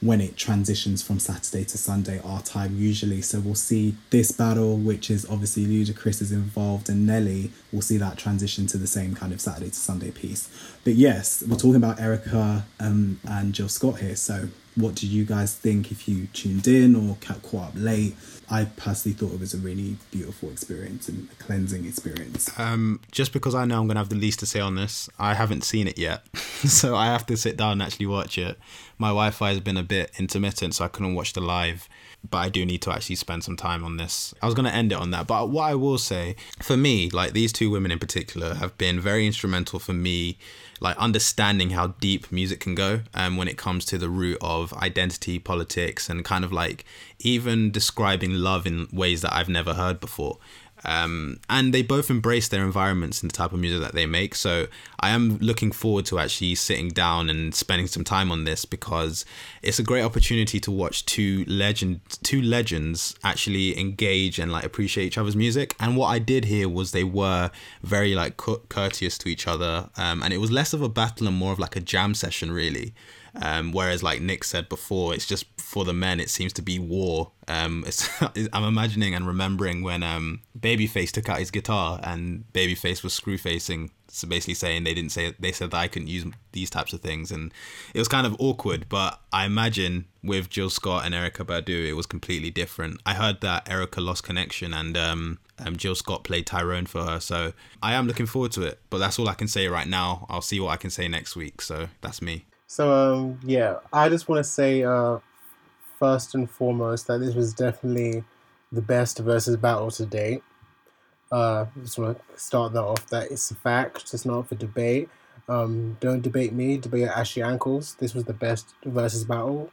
when it transitions from Saturday to Sunday, our time usually. So we'll see this battle, which is obviously Ludacris is involved, and Nelly. We'll see that transition to the same kind of Saturday to Sunday piece. But yes, we're talking about Erykah um, and Jill Scott here. So what did you guys think if you tuned in or caught up late? I personally thought it was a really beautiful experience and a cleansing experience. Um, just because I know I'm going to have the least to say on this, I haven't seen it yet. so I have to sit down and actually watch it. My Wi Fi has been a bit intermittent, so I couldn't watch the live. But I do need to actually spend some time on this. I was going to end it on that. But what I will say, for me, like these two women in particular have been very instrumental for me like understanding how deep music can go um, when it comes to the root of identity politics and kind of like even describing love in ways that I've never heard before. Um, and they both embrace their environments and the type of music that they make. So I am looking forward to actually sitting down and spending some time on this because it's a great opportunity to watch two legend two legends actually engage and like appreciate each other's music. And what I did here was they were very like courteous to each other, um, and it was less of a battle and more of like a jam session really. Um, whereas, like Nick said before, it's just for the men. It seems to be war. Um, I'm imagining and remembering when um, Babyface took out his guitar and Babyface was screw facing, so basically saying they didn't say they said that I couldn't use these types of things, and it was kind of awkward. But I imagine with Jill Scott and Erykah Badu, it was completely different. I heard that Erykah lost connection and um, um, Jill Scott played Tyrone for her, so I am looking forward to it. But that's all I can say right now. I'll see what I can say next week. So that's me. So um, yeah, I just want to say uh, first and foremost that this was definitely the best Verzuz battle to date. Uh, just want to start that off. That it's a fact. It's not for debate. Um, don't debate me. Debate Ashley Ankles. This was the best Verzuz battle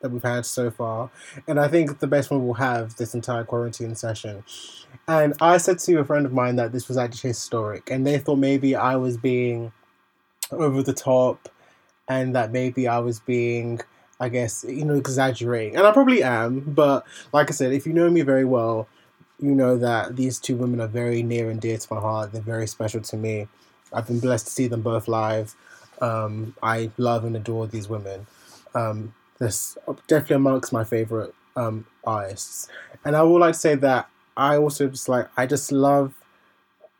that we've had so far, and I think the best one we'll have this entire quarantine session. And I said to a friend of mine that this was actually historic, and they thought maybe I was being over the top and that maybe I was being, I guess, you know, exaggerating. And I probably am, but like I said, if you know me very well, you know that these two women are very near and dear to my heart. They're very special to me. I've been blessed to see them both live. Um, I love and adore these women. Um, this definitely amongst my favorite um, artists. And I would like to say that I also just like I just love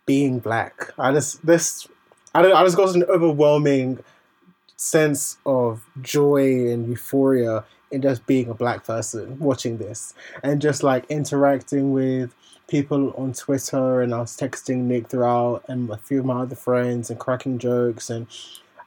being black. I just this I don't I just got an overwhelming sense of joy and euphoria in just being a black person watching this and just like interacting with people on Twitter and I was texting Nick throughout and a few of my other friends and cracking jokes and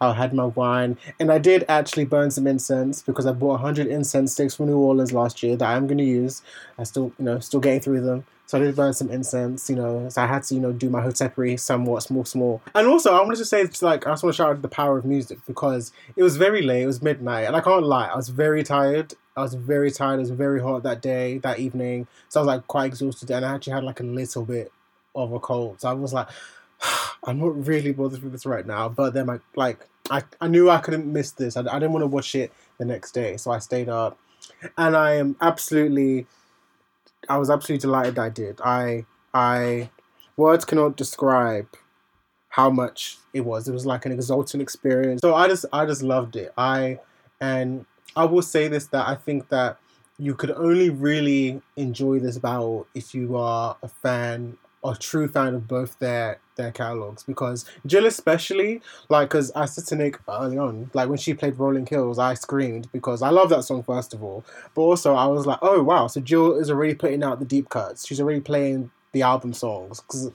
I had my wine and I did actually burn some incense because I bought 100 incense sticks from New Orleans last year that I'm going to use. I still, you know, still getting through them. So I did burn some incense, you know. So I had to, you know, do my hotepery somewhat small, small. And also, I wanted to say, it's like, I just want to shout out the power of music because it was very late. It was midnight, and I can't lie, I was very tired. I was very tired. It was very hot that day, that evening. So I was like quite exhausted, and I actually had like a little bit of a cold. So I was like, I'm not really bothered with this right now. But then, I, like, I, I knew I couldn't miss this. I, I didn't want to watch it the next day, so I stayed up, and I am absolutely I was absolutely delighted I did. I I words cannot describe how much it was. It was like an exultant experience. So I just I just loved it. I and I will say this that I think that you could only really enjoy this battle if you are a fan a true fan of both their their catalogs because Jill especially like because I said to Nick early on like when she played Rolling Hills I screamed because I love that song first of all. But also I was like oh wow so Jill is already putting out the deep cuts. She's already playing the album songs. Because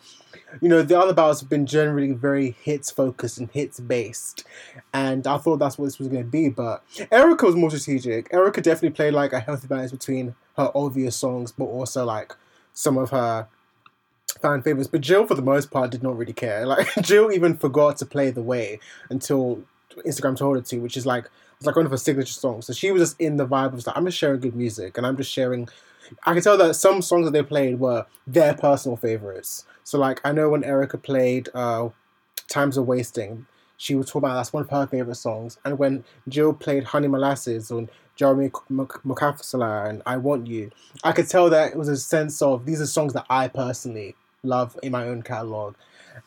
you know the other battles have been generally very hits focused and hits based. And I thought that's what this was going to be but Erykah was more strategic. Erykah definitely played like a healthy balance between her obvious songs but also like some of her fan favorites, but Jill, for the most part, did not really care. Like Jill even forgot to play the way until Instagram told her to, which is like it's like one of her signature songs. So she was just in the vibe of like I'm just sharing good music, and I'm just sharing. I can tell that some songs that they played were their personal favorites. So like I know when Erykah played uh, "Times of Wasting," she was talking about that's one of her favorite songs, and when Jill played "Honey Molasses" on Jeremy Mukafasala and "I Want You," I could tell that it was a sense of these are songs that I personally love in my own catalog.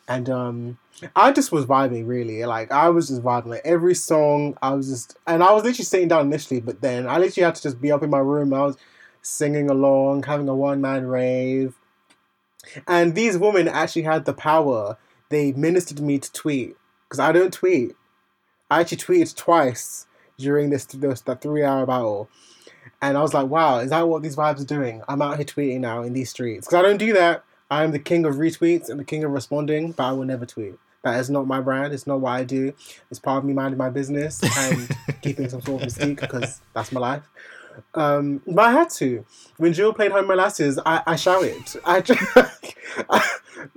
And um, I just was vibing really. Like I was just vibing. Like every song, I was just, and I was literally sitting down initially, but then I literally had to just be up in my room. I was singing along, having a one man rave. And these women actually had the power. They ministered me to tweet because I don't tweet. I actually tweeted twice during this, this that three hour battle. And I was like, wow, is that what these vibes are doing? I'm out here tweeting now in these streets. Because I don't do that. I am the king of retweets and the king of responding, but I will never tweet. That is not my brand. It's not what I do. It's part of me minding my business and keeping some sort of mystique because that's my life. Um, but I had to. When Jill played Honey Molasses, I, I shouted. I just, I,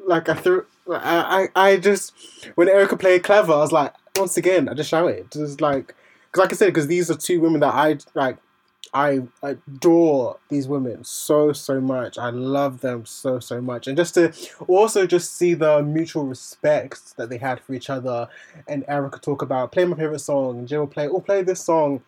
like I threw. I, I I just when Erykah played Clever, I was like, once again, I just shouted. Just like because, like I said, because these are two women that I like I adore these women so so much. I love them so so much, and just to also just see the mutual respect that they had for each other. And Erykah talk about play my favorite song, and Jill will play, oh play this song,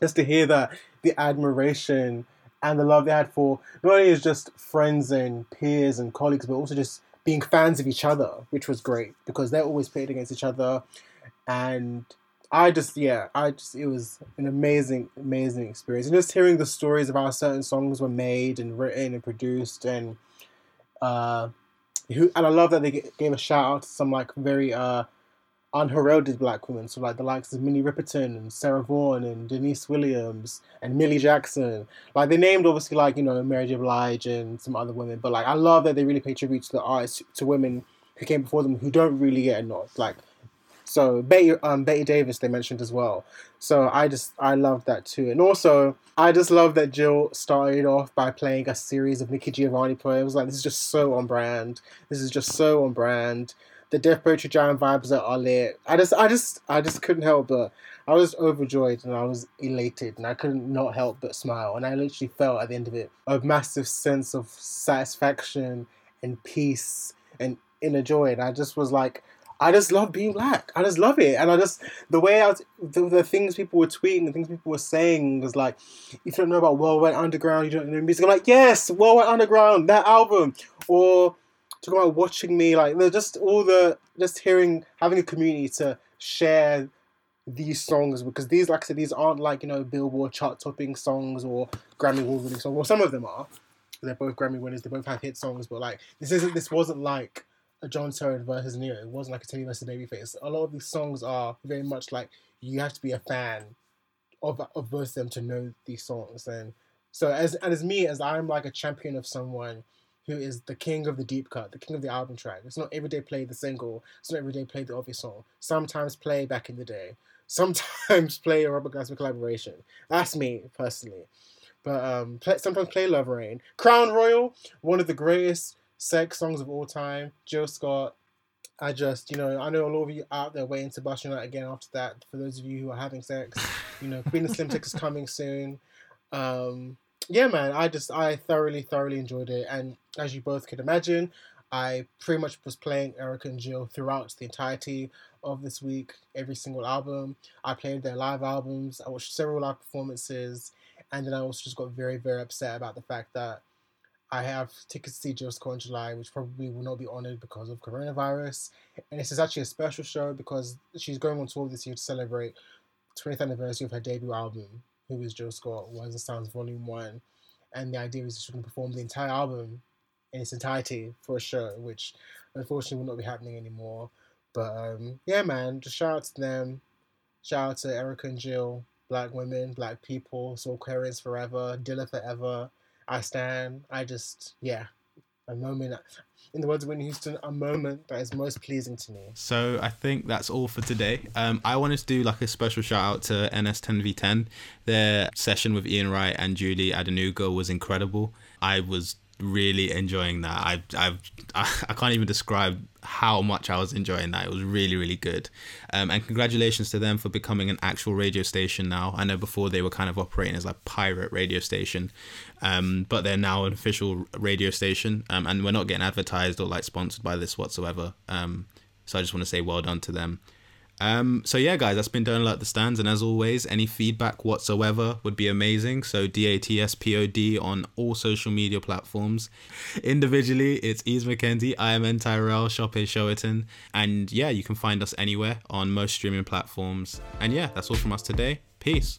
just to hear that the admiration and the love they had for not only as just friends and peers and colleagues, but also just being fans of each other, which was great because they're always played against each other, and I just yeah, I just it was an amazing, amazing experience. And just hearing the stories of how certain songs were made and written and produced and uh who and I love that they gave a shout out to some like very uh unheralded black women, so like the likes of Minnie Riperton and Sarah Vaughan and Deniece Williams and Millie Jackson. Like they named obviously like, you know, Mary J. Blige and some other women, but like I love that they really pay tribute to the artists to women who came before them who don't really get a nod. Like so Betty, um, Betty Davis they mentioned as well. So I just I love that too, and also I just love that Jill started off by playing a series of Nikki Giovanni poems. Like this is just so on brand. This is just so on brand. The Def Poetry Jam vibes that are lit. I just I just I just couldn't help but I was overjoyed and I was elated and I couldn't not help but smile. And I literally felt at the end of it a massive sense of satisfaction and peace and inner joy. And I just was like, I just love being black. I just love it, and I just the way I was, the, the things people were tweeting, the things people were saying was like, if you don't know about Worldwide Underground, you don't know music. I'm like, yes, Worldwide Underground, that album, or talking about watching me, like just all the just hearing having a community to share these songs because these, like I said, these aren't like you know Billboard chart topping songs or Grammy award winning songs. Well, some of them are. They're both Grammy winners. They both have hit songs, but like this isn't. This wasn't like Johntá Austin versus Ne-Yo. It wasn't like a Teddy versus Babyface. A lot of these songs are very much like you have to be a fan of of both them to know these songs. And so as and as me as I'm like a champion of someone who is the king of the deep cut, the king of the album track. It's not every day play the single. It's not every day play the obvious song. Sometimes play back in the day. Sometimes play a Robert Glasper collaboration. That's me personally. But um, play, sometimes play Love Rain. Crown Royal, one of the greatest sex songs of all time. Jill Scott. I just, you know, I know a lot of you out there waiting to bust your nut again after that. For those of you who are having sex, you know, Queen of Slim Tech is coming soon. Um, yeah, man, I just, I thoroughly, thoroughly enjoyed it. And as you both could imagine, I pretty much was playing Erykah and Jill throughout the entirety of this week, every single album. I played their live albums, I watched several live performances, and then I also just got very, very upset about the fact that I have tickets to see Jill Scott in July, which probably will not be honored because of coronavirus. And this is actually a special show because she's going on tour this year to celebrate 20th anniversary of her debut album, Who is Jill Scott, Words and Sounds Volume 1. And the idea is she's going to perform the entire album in its entirety for a show, which unfortunately will not be happening anymore. But um, yeah, man, just shout out to them. Shout out to Erykah and Jill, black women, black people, Soulquarians forever, Dilla forever. I stand. I just, yeah, a moment. In the words of Whitney Houston, a moment that is most pleasing to me. So I think that's all for today. Um, I wanted to do like a special shout out to NS10v10. Their session with Ian Wright and Julie Adenuga was incredible. I was really enjoying that. I I I can't even describe how much I was enjoying that. It was really really good. Um, and congratulations to them for becoming an actual radio station now. I know before they were kind of operating as like pirate radio station, um, but they're now an official radio station. Um, and we're not getting advertised or like sponsored by this whatsoever. Um, so I just want to say well done to them. Um, so yeah, guys, that's been Don't the Stands, and as always, any feedback whatsoever would be amazing. So D A T S P O D on all social media platforms. Individually, it's Ease McKenzie, I am N Tyrell, Chope Showerton, and yeah, you can find us anywhere on most streaming platforms. And yeah, that's all from us today. Peace.